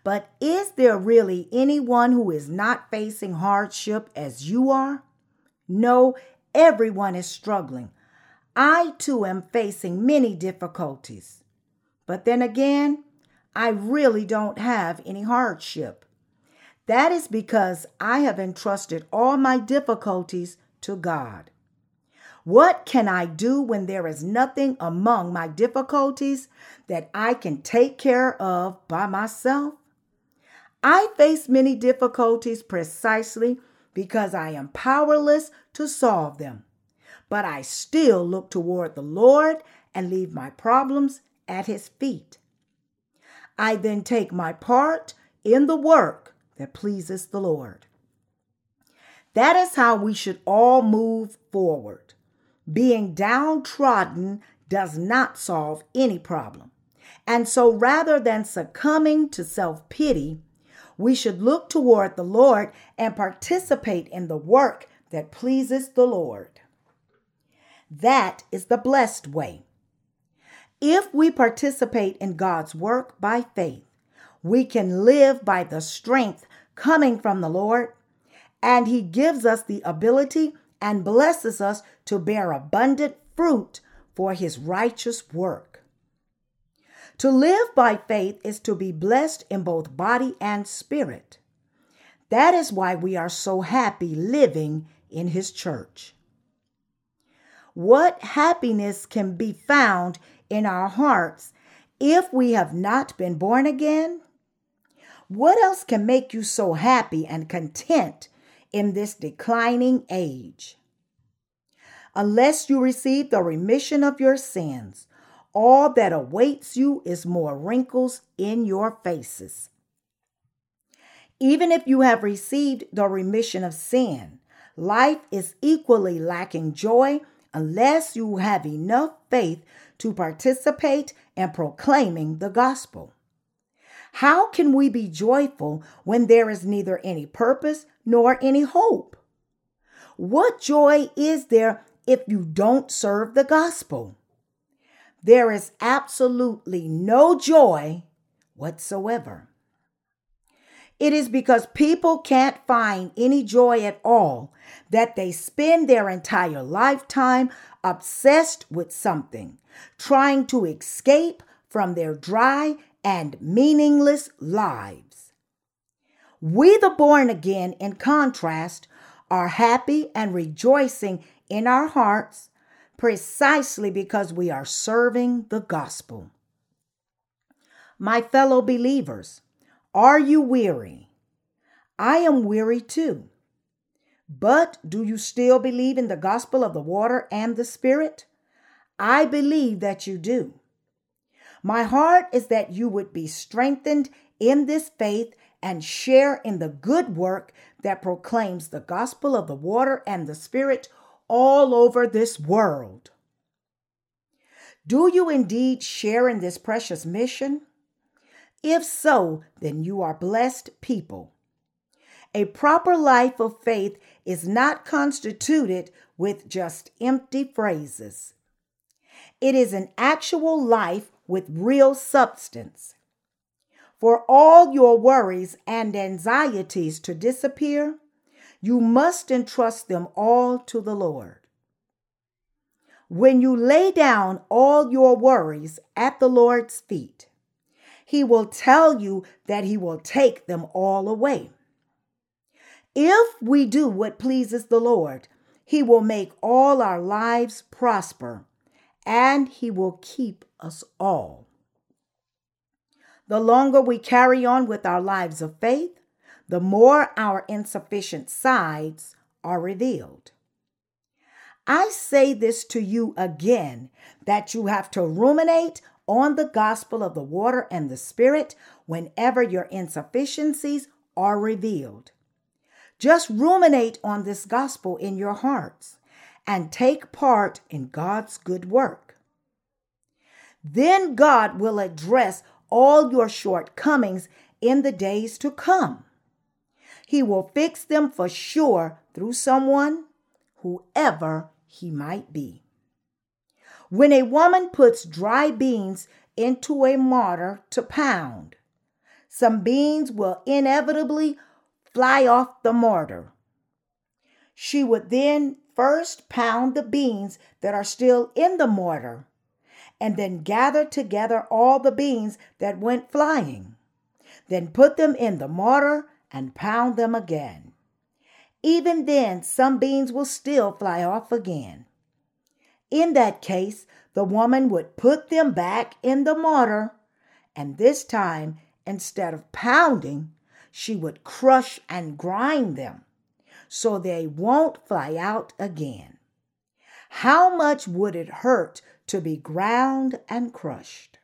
But is there really anyone who is not facing hardship as you are? No, everyone is struggling. I too am facing many difficulties. But then again, I really don't have any hardship. That is because I have entrusted all my difficulties to God. What can I do when there is nothing among my difficulties that I can take care of by myself? I face many difficulties precisely because I am powerless to solve them. But I still look toward the Lord and leave my problems at His feet. I then take my part in the work that pleases the Lord. That is how we should all move forward. Being downtrodden does not solve any problem. And so rather than succumbing to self pity, we should look toward the Lord and participate in the work that pleases the Lord. That is the blessed way. If we participate in God's work by faith, we can live by the strength coming from the Lord, and He gives us the ability and blesses us to bear abundant fruit for His righteous work. To live by faith is to be blessed in both body and spirit. That is why we are so happy living in His church. What happiness can be found in our hearts if we have not been born again? What else can make you so happy and content in this declining age? Unless you receive the remission of your sins, all that awaits you is more wrinkles in your faces. Even if you have received the remission of sin, life is equally lacking joy unless you have enough faith to participate in proclaiming the gospel. How can we be joyful when there is neither any purpose nor any hope? What joy is there if you don't serve the gospel? There is absolutely no joy whatsoever. It is because people can't find any joy at all that they spend their entire lifetime obsessed with something, trying to escape from their dry and meaningless lives. We, the born again, in contrast, are happy and rejoicing in our hearts precisely because we are serving the gospel. My fellow believers, are you weary? I am weary too. But do you still believe in the gospel of the water and the spirit? I believe that you do. My heart is that you would be strengthened in this faith and share in the good work that proclaims the gospel of the water and the spirit all over this world. Do you indeed share in this precious mission? If so, then you are blessed people. A proper life of faith is not constituted with just empty phrases. It is an actual life with real substance. For all your worries and anxieties to disappear, you must entrust them all to the Lord. When you lay down all your worries at the Lord's feet, he will tell you that he will take them all away. If we do what pleases the Lord, he will make all our lives prosper and he will keep us all. The longer we carry on with our lives of faith, the more our insufficient sides are revealed. I say this to you again that you have to ruminate on the gospel of the water and the spirit whenever your insufficiencies are revealed. Just ruminate on this gospel in your hearts and take part in God's good work. Then God will address all your shortcomings in the days to come. He will fix them for sure through someone, whoever he might be. When a woman puts dry beans into a mortar to pound, some beans will inevitably fly off the mortar. She would then first pound the beans that are still in the mortar and then gather together all the beans that went flying. Then put them in the mortar and pound them again. Even then, some beans will still fly off again. In that case, the woman would put them back in the mortar, and this time, instead of pounding, she would crush and grind them so they won't fly out again. How much would it hurt to be ground and crushed?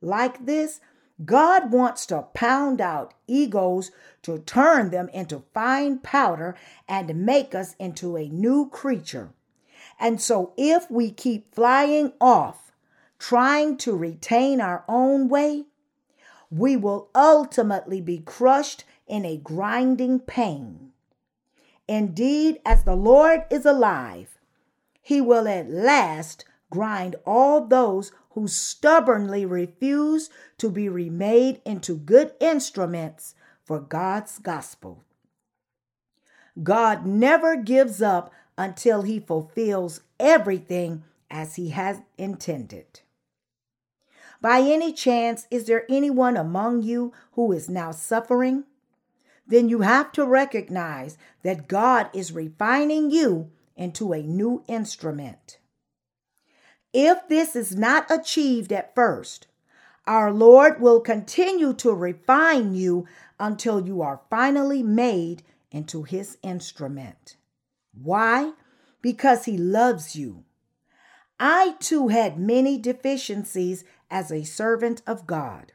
Like this, God wants to pound out egos to turn them into fine powder and make us into a new creature. And so, if we keep flying off, trying to retain our own way, we will ultimately be crushed in a grinding pain. Indeed, as the Lord is alive, he will at last grind all those who stubbornly refuse to be remade into good instruments for God's gospel. God never gives up until he fulfills everything as he has intended. By any chance, is there anyone among you who is now suffering? Then you have to recognize that God is refining you into a new instrument. If this is not achieved at first, our Lord will continue to refine you until you are finally made into his instrument. Why? Because he loves you. I too had many deficiencies as a servant of God,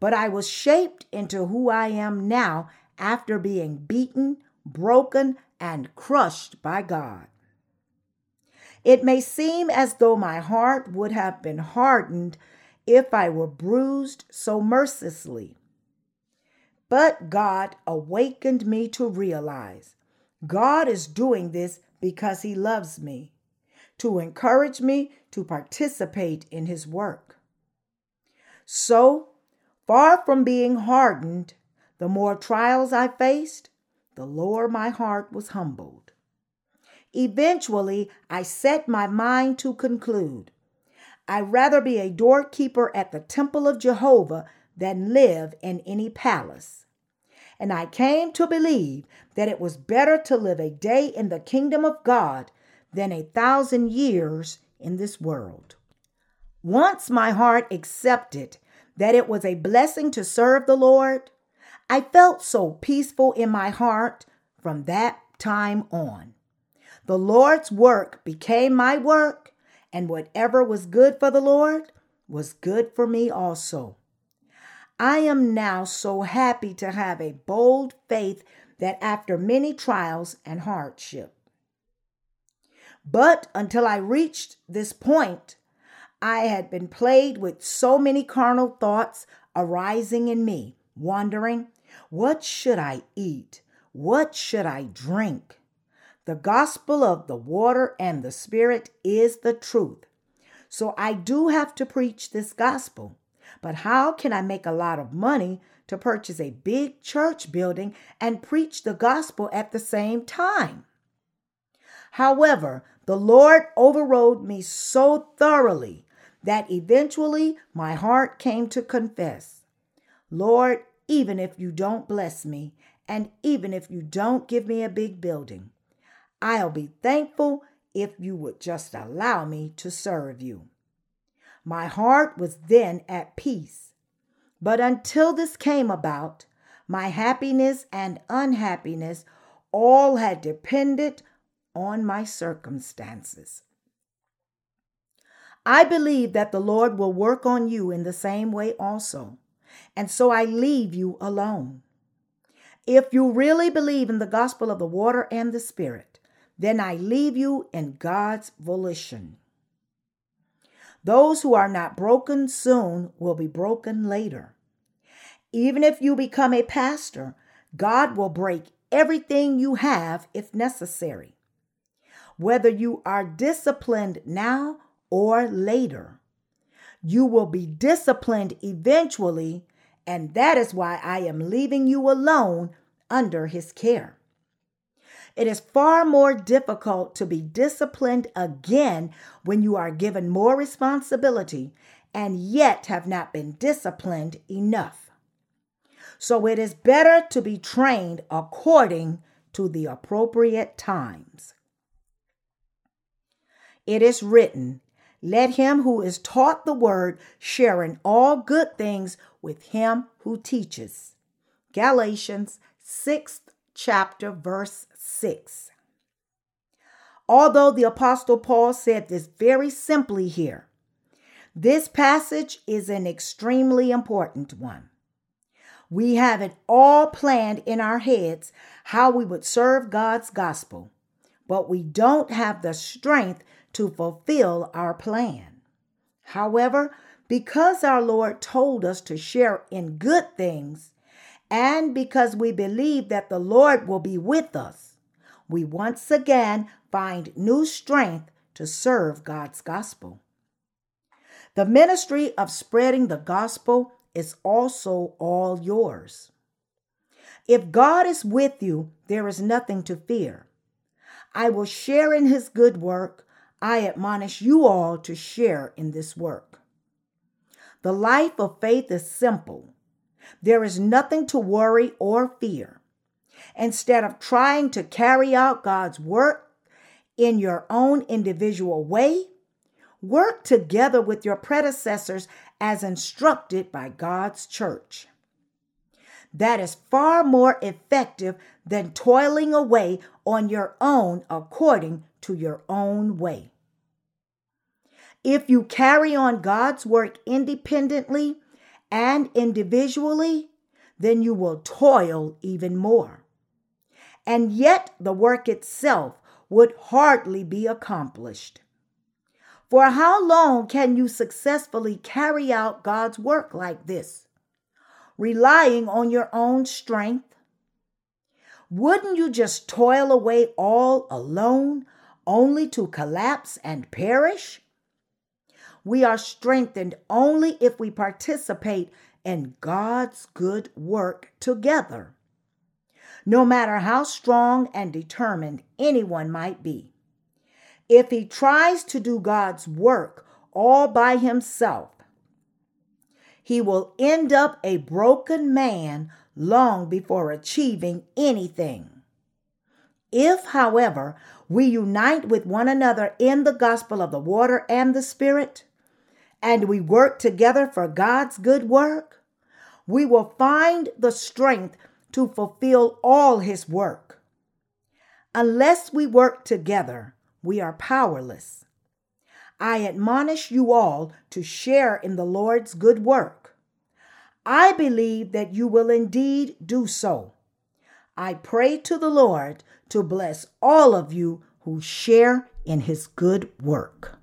but I was shaped into who I am now after being beaten, broken, and crushed by God. It may seem as though my heart would have been hardened if I were bruised so mercilessly. But God awakened me to realize God is doing this because He loves me, to encourage me to participate in His work. So, far from being hardened, the more trials I faced, the lower my heart was humbled. Eventually, I set my mind to conclude I'd rather be a doorkeeper at the temple of Jehovah than live in any palace. And I came to believe that it was better to live a day in the kingdom of God than a thousand years in this world. Once my heart accepted that it was a blessing to serve the Lord, I felt so peaceful in my heart from that time on. The Lord's work became my work, and whatever was good for the Lord was good for me also. I am now so happy to have a bold faith that after many trials and hardship. But until I reached this point, I had been plagued with so many carnal thoughts arising in me, wondering, what should I eat? What should I drink? The gospel of the water and the spirit is the truth. So I do have to preach this gospel. But how can I make a lot of money to purchase a big church building and preach the gospel at the same time? However, the Lord overrode me so thoroughly that eventually my heart came to confess Lord, even if you don't bless me, and even if you don't give me a big building, I'll be thankful if you would just allow me to serve you. My heart was then at peace. But until this came about, my happiness and unhappiness all had depended on my circumstances. I believe that the Lord will work on you in the same way also, and so I leave you alone. If you really believe in the gospel of the water and the Spirit, then I leave you in God's volition. Those who are not broken soon will be broken later. Even if you become a pastor, God will break everything you have if necessary. whether you are disciplined now or later. You will be disciplined eventually, and that is why I am leaving you alone under his care. It is far more difficult to be disciplined again when you are given more responsibility and yet have not been disciplined enough. So it is better to be trained according to the appropriate times. It is written, Let him who is taught the word share in all good things with him who teaches. Galatians 6th chapter, verse 6. Although the Apostle Paul said this very simply here, this passage is an extremely important one. We have it all planned in our heads how we would serve God's gospel, but we don't have the strength to fulfill our plan. However, because our Lord told us to share in good things, and because we believe that the Lord will be with us, we once again find new strength to serve God's gospel. The ministry of spreading the gospel is also all yours. If God is with you, there is nothing to fear. I will share in his good work. I admonish you all to share in this work. The life of faith is simple. There is nothing to worry or fear. Instead of trying to carry out God's work in your own individual way, work together with your predecessors as instructed by God's church. That is far more effective than toiling away on your own according to your own way. If you carry on God's work independently and individually, then you will toil even more. And yet the work itself would hardly be accomplished. For how long can you successfully carry out God's work like this? Relying on your own strength? Wouldn't you just toil away all alone, only to collapse and perish? We are strengthened only if we participate in God's good work together, no matter how strong and determined anyone might be. If he tries to do God's work all by himself, he will end up a broken man long before achieving anything. If, however, we unite with one another in the gospel of the water and the Spirit, and we work together for God's good work, we will find the strength to fulfill all His work. Unless we work together, we are powerless. I admonish you all to share in the Lord's good work. I believe that you will indeed do so. I pray to the Lord to bless all of you who share in his good work.